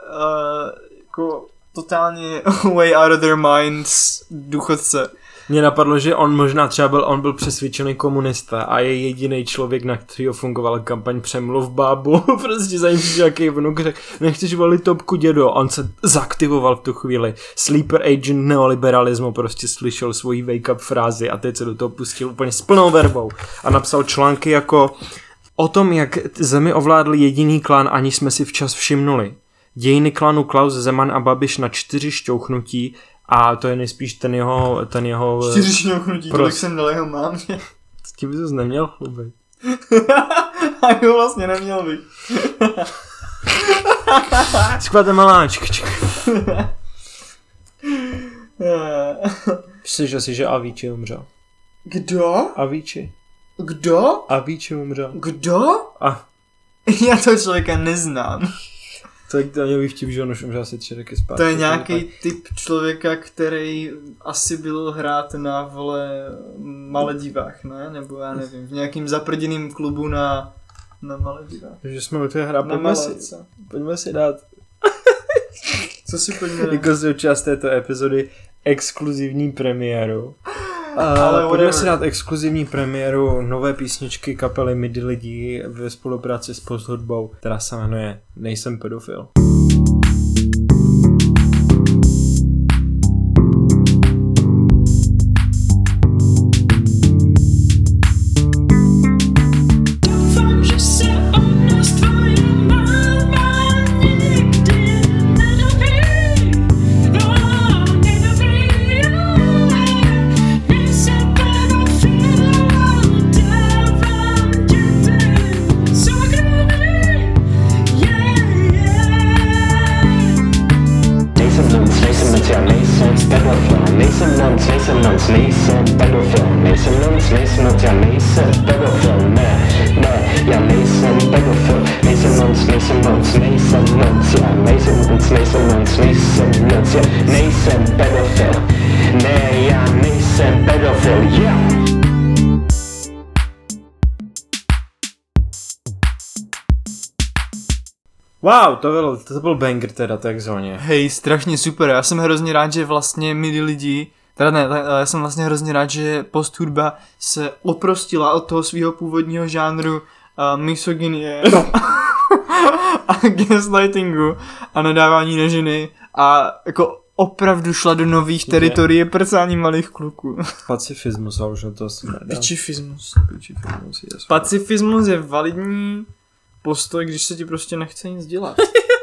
jako totálně way out of their minds důchodce. Mně napadlo, že on možná třeba byl, on byl přesvědčený komunista a je jediný člověk, na kterého fungovala kampaň Přemluv bábu. prostě za ním nějaký vnuk, řekl, nechceš volit topku dědo. On se zaktivoval v tu chvíli. Sleeper agent neoliberalismu prostě slyšel svoji wake up frázi a teď se do toho pustil úplně s plnou verbou a napsal články jako o tom, jak zemi ovládl jediný klan, ani jsme si včas všimnuli. Dějiny klanu Klaus, Zeman a Babiš na čtyři šťouchnutí a to je nejspíš ten jeho, ten jeho... Čtyři šňouchnutí, Pros- tolik jsem dal jeho mámě. S tím bys neměl chlubit. A jo, vlastně neměl bych. Skváte maláčk. čk. Eh, Slyšel jsi, že Avicii umřel. Kdo? Avicii. Kdo? Avicii umřel. Kdo? A Já toho člověka neznám. To je daňový vtip, že on už umřel asi tři roky zpátky. To je nějaký typ člověka, který asi byl hrát na vole Maledivách, ne? Nebo já nevím, v nějakým zaprděným klubu na, na Maledivách. Že jsme u té hra, Na pojďme si, pojďme si dát Co si pojďme jako součást této epizody exkluzivní premiéru. A Ale pojďme whatever. si dát exkluzivní premiéru nové písničky kapely Midi lidí ve spolupráci s Post hudbou, která se jmenuje Nejsem pedofil. Prostě nejsem pedofil. Ne, já nejsem pedofil, yeah. Wow, to byl, to byl banger teda takzvaně. Hej, strašně super, já jsem hrozně rád, že vlastně milí lidi, teda ne, ta- já jsem vlastně hrozně rád, že posthudba se oprostila od toho svého původního žánru uh, misogynie a gaslightingu a nadávání na ženy a jako opravdu šla do nových teritorií prcání malých kluků. Pacifismus, a už na to asi nedá. Pacifismus. Pacifismus, yes. Pacifismus je validní postoj, když se ti prostě nechce nic dělat.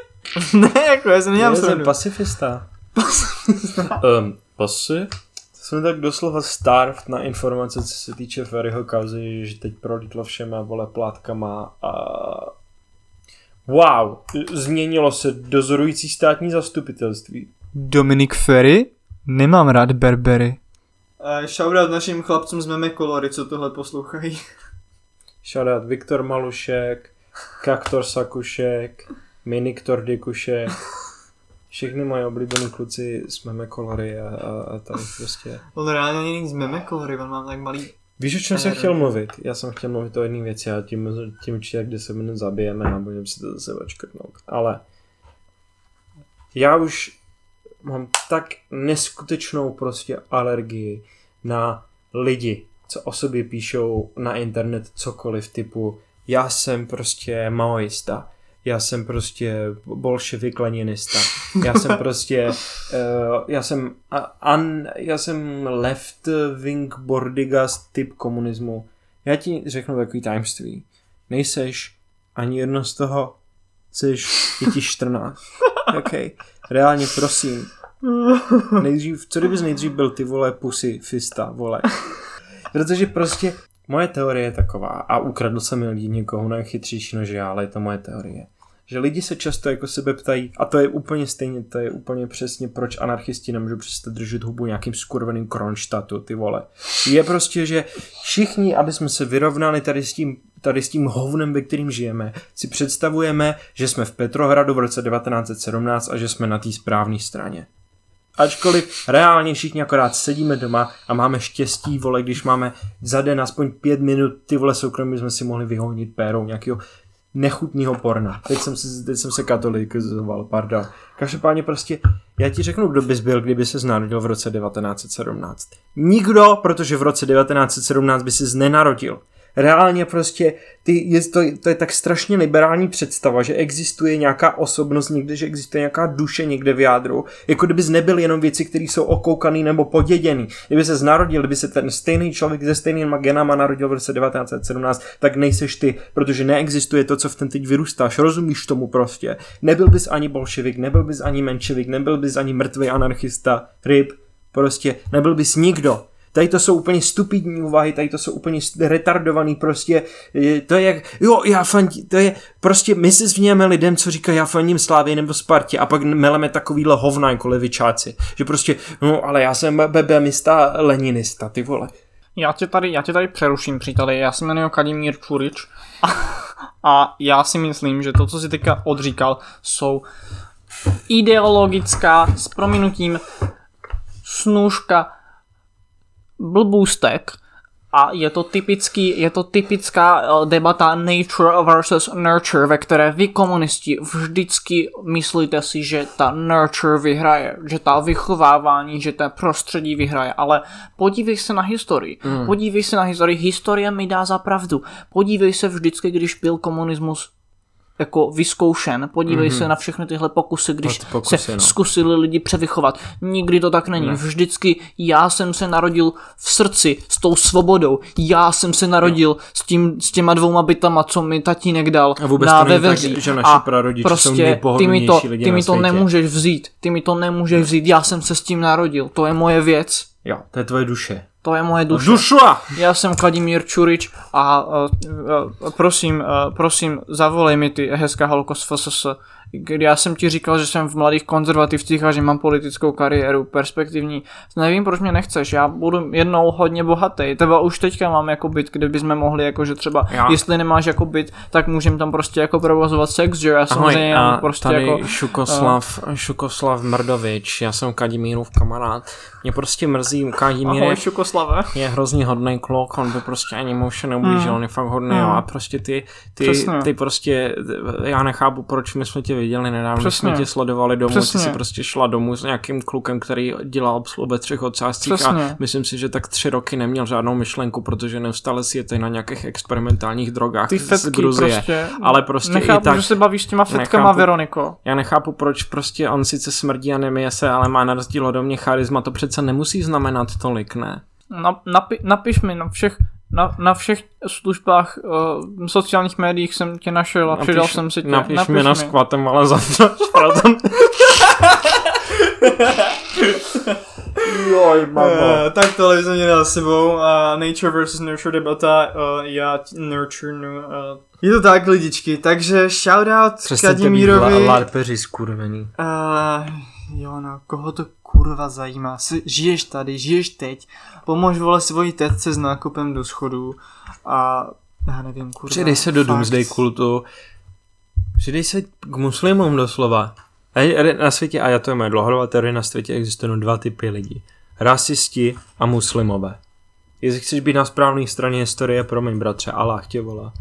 ne, jako já jsem Já nedělám jsem srandu. pacifista. um, pasy? Jsem tak doslova starved na informace, co se týče Ferryho kauzy, že teď prolítlo všema vole plátkama a... Wow, změnilo se dozorující státní zastupitelství. Dominik Ferry? Nemám rád Berbery. Uh, shoutout našim chlapcům z Meme Kolory, co tohle poslouchají. Shoutout Viktor Malušek, Kaktor Sakušek, Miniktor Dikušek, všechny moje oblíbený kluci z Meme Kolory a, a, a tady prostě... On reálně není z Meme Kolory, on má tak malý... Víš, o čem jsem chtěl mluvit? Já jsem chtěl mluvit o jedné věci a tím, tím určitě, kde se minut zabijeme a budeme si to zase očkrtnout. Ale já už mám tak neskutečnou prostě alergii na lidi, co o sobě píšou na internet cokoliv typu já jsem prostě maoista, já jsem prostě bolševik leninista, já jsem prostě, uh, já jsem, uh, un, já jsem left wing bordigas typ komunismu. Já ti řeknu takový tajemství. Nejseš ani jedno z toho, jsi je ti 14. OK. Reálně prosím. Nejdřív, co kdybys nejdřív byl ty vole pusy fista, vole. Protože prostě moje teorie je taková, a ukradl jsem ji lidi někoho mnohem chytřejší než já, ale je to moje teorie. Že lidi se často jako sebe ptají, a to je úplně stejně, to je úplně přesně, proč anarchisti nemůžou přestat držet hubu nějakým skurveným kronštatu, ty vole. Je prostě, že všichni, aby jsme se vyrovnali tady s tím, tady s tím hovnem, ve kterým žijeme, si představujeme, že jsme v Petrohradu v roce 1917 a že jsme na té správné straně. Ačkoliv reálně všichni akorát sedíme doma a máme štěstí, vole, když máme za den aspoň pět minut ty vole soukromí jsme si mohli vyhonit pérou nějakého nechutného porna. Teď jsem, se, teď jsem se katolikizoval, pardon. Každopádně prostě, já ti řeknu, kdo bys byl, kdyby se narodil v roce 1917. Nikdo, protože v roce 1917 by se nenarodil. Reálně prostě, ty, je, to, to je tak strašně liberální představa, že existuje nějaká osobnost někde, že existuje nějaká duše někde v jádru, jako kdybys nebyl jenom věci, které jsou okoukaný nebo poděděný. Kdyby se narodil, kdyby se ten stejný člověk se stejnýma genama narodil v roce 1917, tak nejseš ty, protože neexistuje to, co v ten teď vyrůstáš. Rozumíš tomu prostě. Nebyl bys ani bolševik, nebyl bys ani menševik, nebyl bys ani mrtvý anarchista, ryb, prostě nebyl bys nikdo. Tady to jsou úplně stupidní úvahy, tady to jsou úplně retardovaný prostě, to je jak, jo, já fandí, to je, prostě my si zvněme lidem, co říkají, já fandím Slávě nebo Spartě a pak meleme takovýhle hovna jako levičáci, že prostě, no ale já jsem bebemista, leninista, ty vole. Já tě tady, já tě tady přeruším, příteli. Já se jmenuji Kadimír Čurič a, a já si myslím, že to, co si teďka odříkal, jsou ideologická, s prominutím, snůžka blbůstek. A je to typický, je to typická eh, debata nature versus nurture, ve které vy komunisti vždycky myslíte si, že ta nurture vyhraje, že ta vychovávání, že ten prostředí vyhraje, ale podívej se na historii, mm. podívej se na historii, historie mi dá za pravdu, podívej se vždycky, když byl komunismus jako vyzkoušen. Podívej mm-hmm. se na všechny tyhle pokusy, když No, pokusy, se no. zkusili lidi převychovat. Nikdy to tak není. Ne. Vždycky já jsem se narodil v srdci s tou svobodou. Já jsem se narodil s, tím, s těma dvouma bytama, co mi tatínek dal A vůbec na veveří. tak, že naši A prarodiče jsou prostě ty mi to, ty mi to světě. nemůžeš vzít. Ty mi to nemůžeš vzít. Já jsem se s tím narodil. To je moje věc. Jo, to je tvoje duše. To je moje duše. Duša! Já jsem Vladimír Čurič a uh, uh, prosím, uh, prosím, zavolej mi ty hezká holko z FSS. Kdy já jsem ti říkal, že jsem v mladých konzervativcích a že mám politickou kariéru perspektivní. Nevím, proč mě nechceš, já budu jednou hodně bohatý. Teba už teďka mám jako byt, kde bychom mohli, jakože třeba, Já- jestli nemáš jako byt, tak můžem tam prostě jako provozovat sex, že já samozřejmě Ahoj, a prostě tady jako... Šukoslav, Šukoslav Mrdovič, já jsem Kadimírův kamarád. Mě prostě mrzí, Kadimír je, Ahoj, Šukoslave. je hrozně hodný kluk, on by prostě ani mu už neublížil, on je fakt hodný, jo, a prostě ty, ty, Přesně. ty prostě, já nechápu, proč my jsme tě viděli nedávno, když jsme tě sledovali domů, Přesně. ty si prostě šla domů s nějakým klukem, který dělal obsluhu ve třech ocáscích a myslím si, že tak tři roky neměl žádnou myšlenku, protože neustále si je tady na nějakých experimentálních drogách Ty z fetky Gruzie. prostě. Ale prostě Nechápu, i tak, že se bavíš s těma fetkama, Nechápu. Veroniko. já nechápu, proč prostě on sice smrdí a nemije se, ale má na rozdíl ode mě charisma, to přece nemusí znamenat tolik, ne? Na, napi, napiš mi na všech, na, na všech službách uh, sociálních médiích jsem tě našel a přidal jsem si tě. Napiš, mi na skvatem, ale za to, proto... Joj, Uh, tak tohle jsme měli za sebou. Uh, nature versus nurture debata. Uh, já nurture, no, uh, je to tak, lidičky. Takže shoutout Kadimírovi. larpeři skurvený. Uh, jo, no, koho to kurva zajímá? Jsi, žiješ tady, žiješ teď, pomož vole svojí tetce s nákupem do schodů a já nevím, kurva. Přidej se do fakt. Doomsday kultu. Přidej se k muslimům doslova. Na světě, a já to je moje dlouhodobá teorie, na světě existují dva typy lidí. Rasisti a muslimové. Jestli chceš být na správné straně historie, promiň bratře, Allah tě volá.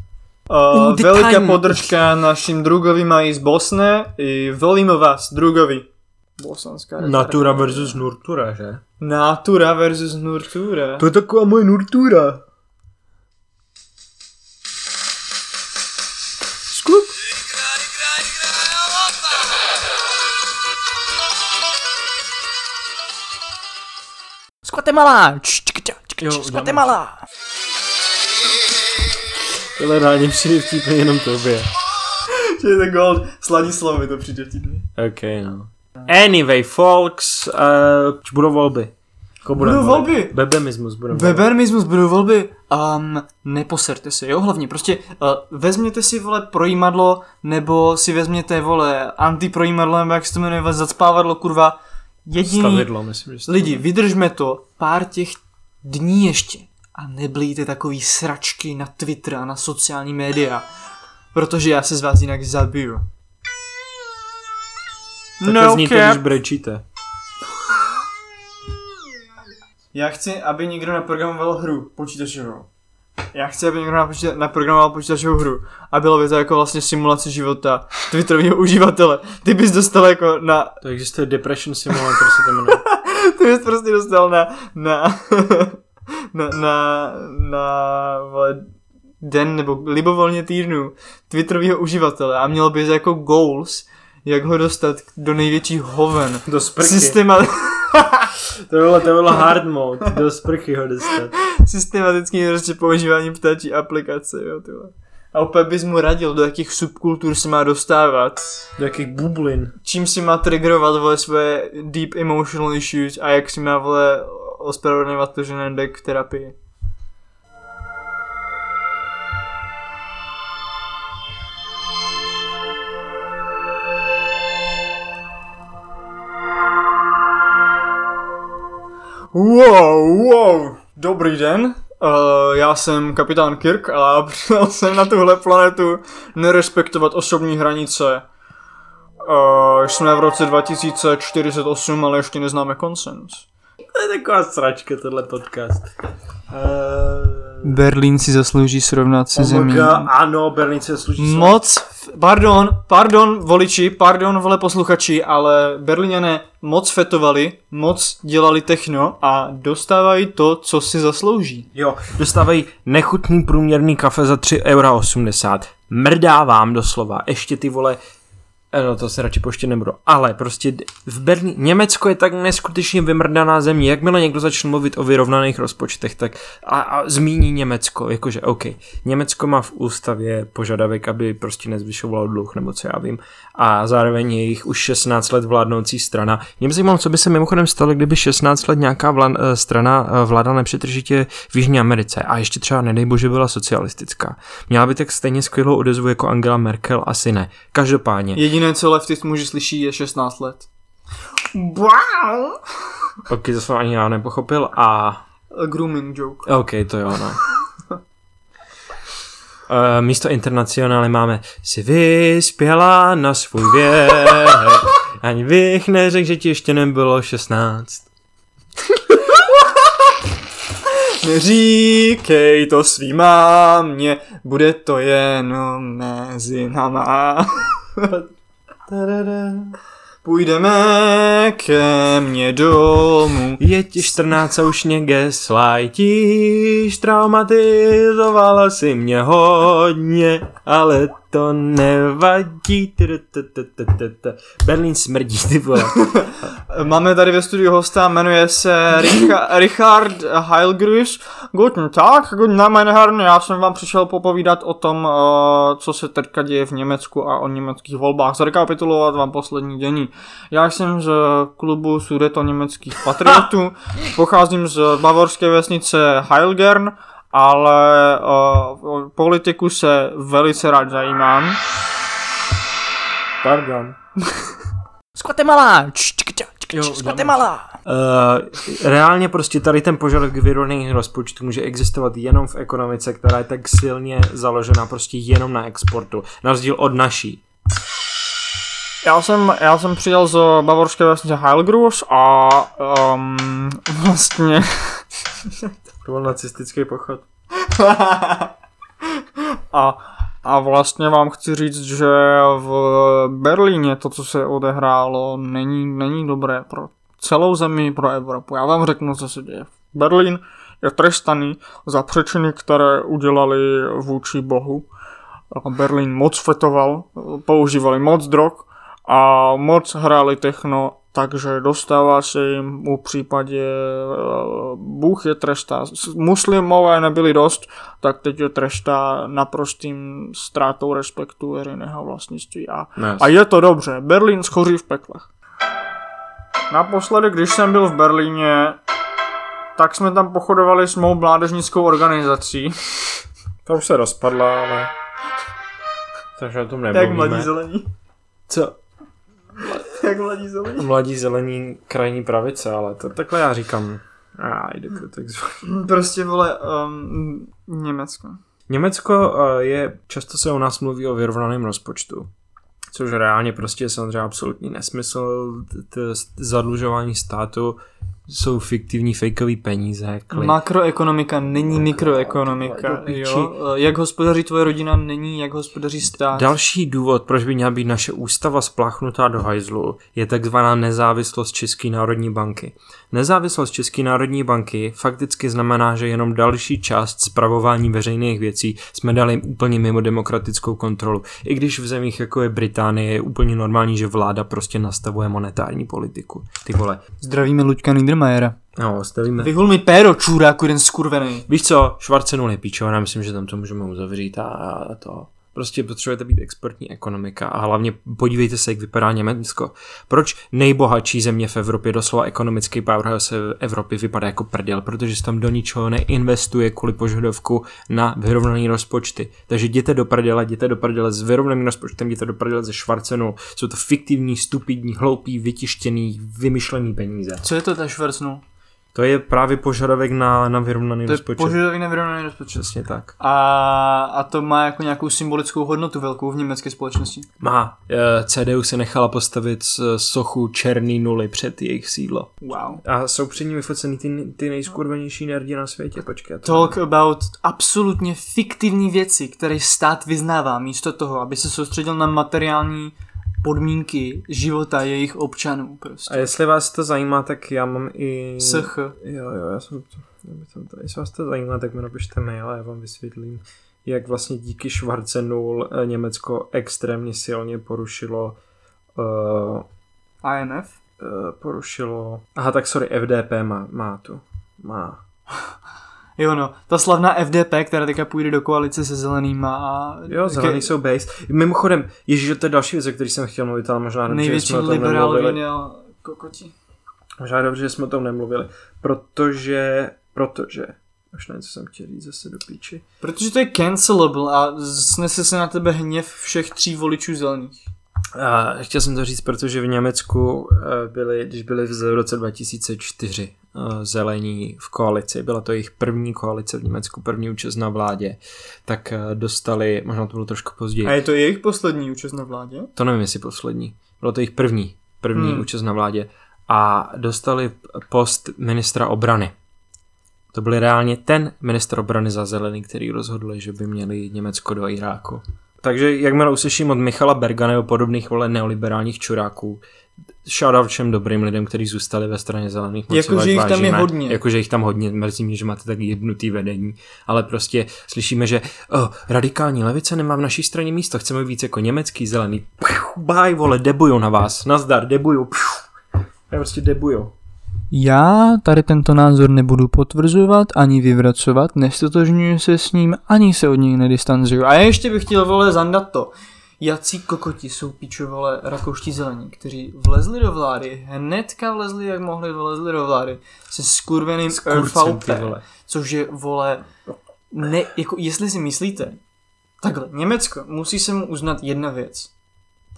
Uh, the veľká time. podržka našim drugovým aj z Bosne i volíme vás, drugovi. Bosanská Natura versus nurtura, že? Natura versus nurtura. To je taková moje nurtura. Sklup. Z Guatemala! Jo, Z Guatemala! Tohle reálně přijde vtipně jenom tobě. Že je to gold. Sladislav mi to přijde vtipný. Ok, no. Anyway, folks, uh, budou volby. Ko budem Budou volit? volby. Bebemismus budeme volit. Bebermismus budou volby. Um, neposerte se, jo, hlavně prostě uh, vezměte si, vole, projímadlo, nebo si vezměte, vole, antiprojímadlo, nebo jak se to jmenuje, zacpávadlo, kurva. Jediný, Stavidlo, myslím, že lidi, vydržme to pár těch dní ještě a neblíte takový sračky na Twitter a na sociální média, protože já se z vás jinak zabiju. No, zní to, když brečíte. Já chci, aby někdo naprogramoval hru počítačovou. Já chci, aby někdo napočíta- naprogramoval počítačovou hru a bylo by to jako vlastně simulace života Twitterového uživatele. Ty bys dostal jako na, To existuje Depression Simulator, se to jmenuje. ty bys prostě dostal na, na, na, na, na, vole, den nebo libovolně týdnu Twitterového uživatele a měl bys jako goals, jak ho dostat do největších hoven. Do sprchy. Systema, To bylo, to bylo hard mode. Do sprchy ho dostat. systematickým prostě používáním ptačí aplikace, jo, ty vole. A opět bys mu radil, do jakých subkultur se má dostávat, Do jakých bublin. čím si má triggerovat vole svoje deep emotional issues a jak si má vole ospravedlňovat to, že nejde k terapii. Wow, wow, dobrý den. Uh, já jsem kapitán Kirk a přijel jsem na tuhle planetu nerespektovat osobní hranice. Uh, jsme v roce 2048, ale ještě neznáme konsens. To je taková sračka, tohle podcast. Uh, Berlín si zaslouží srovnat se zemí. ano, Berlín se služí. Moc, pardon, pardon voliči, pardon vole posluchači, ale Berlíňané moc fetovali, moc dělali techno a dostávají to, co si zaslouží. Jo, dostávají nechutný průměrný kafe za 3,80 eura. Mrdá vám doslova. Ještě ty vole, no to se radši poště nebudu, ale prostě v Berlíně, Německo je tak neskutečně vymrdaná země, jakmile někdo začne mluvit o vyrovnaných rozpočtech, tak a, a zmíní Německo, jakože OK, Německo má v ústavě požadavek, aby prostě nezvyšovalo dluh, nebo co já vím, a zároveň je jich už 16 let vládnoucí strana. Mě zajímalo, co by se mimochodem stalo, kdyby 16 let nějaká vlád, eh, strana eh, vládala nepřetržitě v Jižní Americe a ještě třeba, nedej bože, byla socialistická. Měla by tak stejně skvělou odezvu jako Angela Merkel? Asi ne. Každopádně. Jediné Jediné, co leftist muži slyší, je 16 let. Wow! Ok, to jsem ani já nepochopil a... A grooming joke. Ok, to jo, no. Uh, místo internacionály máme si vyspěla na svůj věk, ani bych neřekl, že ti ještě nebylo 16. Neříkej to svý mámě, bude to jenom mezi náma. Da-da-da. Půjdeme ke mně domů. Je ti 14 a už mě geslajtíš, traumatizovala si mě hodně, ale to nevadí. Berlín smrdí, ty vole. Máme tady ve studiu hosta, jmenuje se Richa, Richard Heilgrus. Guten Tag, guten Tag, meine Herren. Já jsem vám přišel popovídat o tom, eh, co se teďka děje v Německu a o německých volbách. Zrekapitulovat vám poslední dění. Já jsem z klubu Sudeto německých patriotů, pocházím z bavorské vesnice Heilgern, ale uh, o politiku se velice rád zajímám. Pardon. Č, z dáme. Guatemala! Uh, reálně prostě tady ten požadavek vyrovnaných rozpočtu může existovat jenom v ekonomice, která je tak silně založena prostě jenom na exportu. Na rozdíl od naší. Já jsem, já jsem přijel z bavorské vesnice Heilgrus a um, vlastně To byl nacistický pochod. a, a vlastně vám chci říct, že v Berlíně to, co se odehrálo, není, není dobré pro celou zemi, pro Evropu. Já vám řeknu, co se děje. Berlín je trestaný za přečiny, které udělali vůči Bohu. Berlín moc fetoval, používali moc drog a moc hráli techno, takže dostává se jim u případě eh, Bůh je trestá. Muslimové nebyli dost, tak teď je trestá naprostým ztrátou respektu veřejného vlastnictví. A, Yes. a je to dobře, Berlín schoří v peklech. Naposledy, když jsem byl v Berlíně, tak jsme tam pochodovali s mou mládežnickou organizací. To už se rozpadla, ale... Takže o tom Jak nemluvíme. mladí zelení. Co? Jak mladí zelení. Mladí zelení krajní pravice, ale to takhle já říkám. A jde tak Prostě, vole, um, Německo. Německo eh, je, často se u nás mluví o vyrovnaném rozpočtu, což reálně prostě je samozřejmě absolutní nesmysl. T- t- Zadlužování státu jsou fiktivní fakeové peníze. Klid. Makroekonomika není mikroekonomika, Do piči. jo. Jak hospodaří tvoje rodina, není jak hospodaří stát. Další důvod, proč by měla být naše ústava spláchnutá do hajzlu, je takzvaná nezávislost České národní banky. Nezávislost České národní banky fakticky znamená, že jenom další část zpravování veřejných věcí jsme dali úplně mimo demokratickou kontrolu. I když v zemích jako je Británie je úplně normální, že vláda prostě nastavuje monetární politiku. Ty vole. Zdravíme Luďka Niedermayera. No, stavíme. Vyhul mi péro, čůráku, jeden skurvený. Víš co, Schwarzenul je píčovina, myslím, že tam to můžeme uzavřít a, a to. Prostě potřebujete být exportní ekonomika a hlavně podívejte se, jak vypadá Německo. Proč nejbohatší země v Evropě, doslova ekonomický powerhouse Evropy vypadá jako prdel? Protože se tam do ničeho neinvestuje kvůli požadavku na vyrovnaný rozpočty. Takže jděte do prdele, jděte do prdele s vyrovnaným rozpočtem, jděte do prdele ze Schwarzenul. Jsou to fiktivní, stupidní, hloupý, vytištěný, vymyšlený peníze. Co je to ta švercnul? To je právě požadavek na, na vyrovnaný To je rozpočet. požadavý nevyrovnaný rozpočet. Přesně tak. A, a to má jako nějakou symbolickou hodnotu velkou v německé společnosti. Má. Eh, CDU se nechala postavit sochu černý nuly před jejich sídlo. Wow. A jsou před ní vyfocený ty, ty nejskurvenější nerdi na světě, počkej. to- Talk about absolutně fiktivní věci, které stát vyznává, místo toho, aby se soustředil na materiální podmínky života jejich občanů prostě. A jestli vás to zajímá, tak já mám i... SH. Jo, jo, já jsem to... jestli vás to zajímá, tak mi napište mail a já vám vysvětlím, jak vlastně díky Schwarzenul eh, Německo extrémně silně porušilo uh, IMF? uh, porušilo... Aha, tak sorry, FDP má, má tu. Má. Jo no, ta slavná FDP, která teďka půjde do koalice se zelenýma a... Jo, zelený jsou base. Mimochodem, ježíš, to je další věc, o který jsem chtěl mluvit, ale možná dobře, že Největší jsme o tom liberál vinil kokoti. Možná dobře, že jsme o tom nemluvili, protože, protože, už nevím, co jsem chtěl říct zase do píči. Protože to je cancelable a snese se na tebe hněv všech tří voličů zelených. A chtěl jsem to říct, protože v Německu eh, byli, když byli v roce 2004 eh, zelení v koalici, byla to jejich první koalice v Německu, první účast na vládě, tak eh, dostali, možná to bylo trošku později, A je to jejich poslední účast na vládě? to nevím, jestli poslední, bylo to jejich první, první Hmm. účast na vládě a dostali post ministra obrany. To byl reálně ten ministr obrany za zelený, který rozhodl, že by měli Německo do Iráku. Takže jakmile uslyším od Michala Berga nebo podobných vole neoliberálních čuráků, shoutout všem dobrým lidem, kteří zůstali ve straně zelených. Jakože jich tam je hodně. Jakože jich tam hodně, mrzí mě, že máte tak jebnutý vedení, ale prostě slyšíme, že oh, radikální levice nemá v naší straně místo, chceme být víc jako německý zelený. Bye, vole, debuju na vás, nazdar, debuju. Pfiu. Já prostě debuju. Já tady tento názor nebudu potvrzovat ani vyvracovat, nestotožňuji se s ním, ani se od něj nedistancuju. A já ještě bych chtěl vole zandat to. Jací kokoti jsou píčo vole rakouští zelení, kteří vlezli do vlády, hnedka vlezli jak mohli, vlezli do vlády se skurveným RVP, což je vole, ne, jako jestli si myslíte, takhle, Německo, musí se mu uznat jedna věc,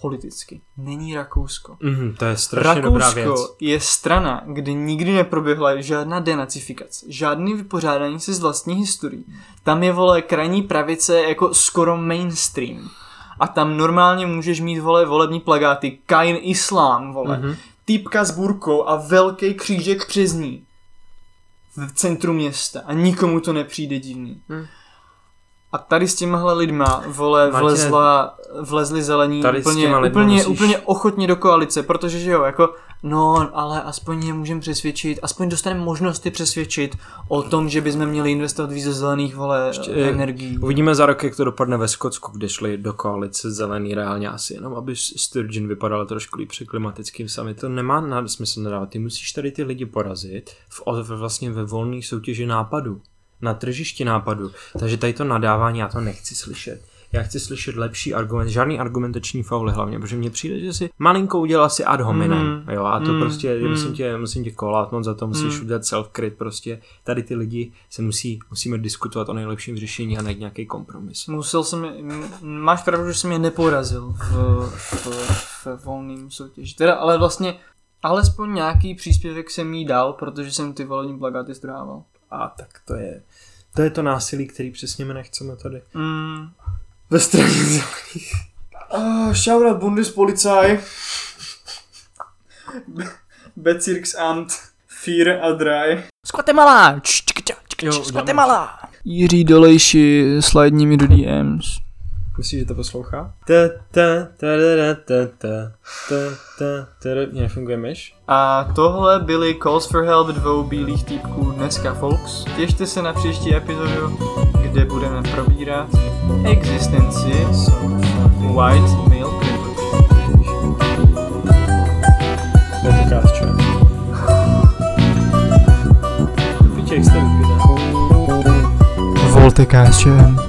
politicky, není Rakousko. Mhm, to je strašně dobrá věc. Rakousko je strana, kde nikdy neproběhla žádná denacifikace, žádný vypořádání se s vlastní historií. Tam je, vole, krajní pravice jako skoro mainstream. A tam normálně můžeš mít, vole, volební plagáty, Kain Islám, vole, Mhm. mm-hmm. týpka s burkou a velký křížek přes ní. V centru města. A nikomu to nepřijde divný. Hm. A tady s těmahle lidma, vole, Martine, vlezla, vlezli zelení tady úplně, úplně, musíš- úplně ochotně do koalice, protože že jo, jako, no, ale aspoň je můžeme přesvědčit, aspoň dostaneme možnost je přesvědčit o tom, že bychom měli investovat víc do zelených, vole, Ještě, eh, energií. Uvidíme za rok, jak to dopadne ve Skotsku, kde šli do koalice zelený reálně asi jenom, aby Sturgeon vypadal trošku líp při klimatickým sami. To nemá na smysl nedávat. Ty musíš tady ty lidi porazit v, v vlastně ve volné soutěži nápadu. Na tržišti nápadu. Takže tady to nadávání já to nechci slyšet. Já chci slyšet lepší argument, žádný argumentační fauly hlavně, protože mně přijde, že si malinko udělal si ad hominem, Mm. jo, a to Mm. prostě, Mm. musím tě, musím tě kolátnout za to, musíš Mm. udělat self-crit, prostě tady ty lidi se musí, musíme diskutovat o nejlepším řešení a najít nějaký kompromis. Musel jsem, máš pravdu, že jsem je neporazil v, v, v volným soutěži. Teda, ale vlastně alespoň nějaký příspěvek jsem jí dal, protože jsem ty volební plagáty strhával. A tak to je, to je to násilí, který přesně my nechceme tady. Mm. Ve straně zelených. Oh, shoutout Bundespolizei. Bezirksamt 4 a 3. Z Guatemala! Č, č, č, č, Jo, č, z uděláme. Guatemala! Jiří Dolejši, slide mi do DMs. Myslíš, že to poslouchá? Mně nefunguje myš. A tohle byly Calls for Help dvou bílých týpků dneska, folks. Těšte se na příští epizodu, kde budeme probírat existenci white male privilege. Voltekast, čo?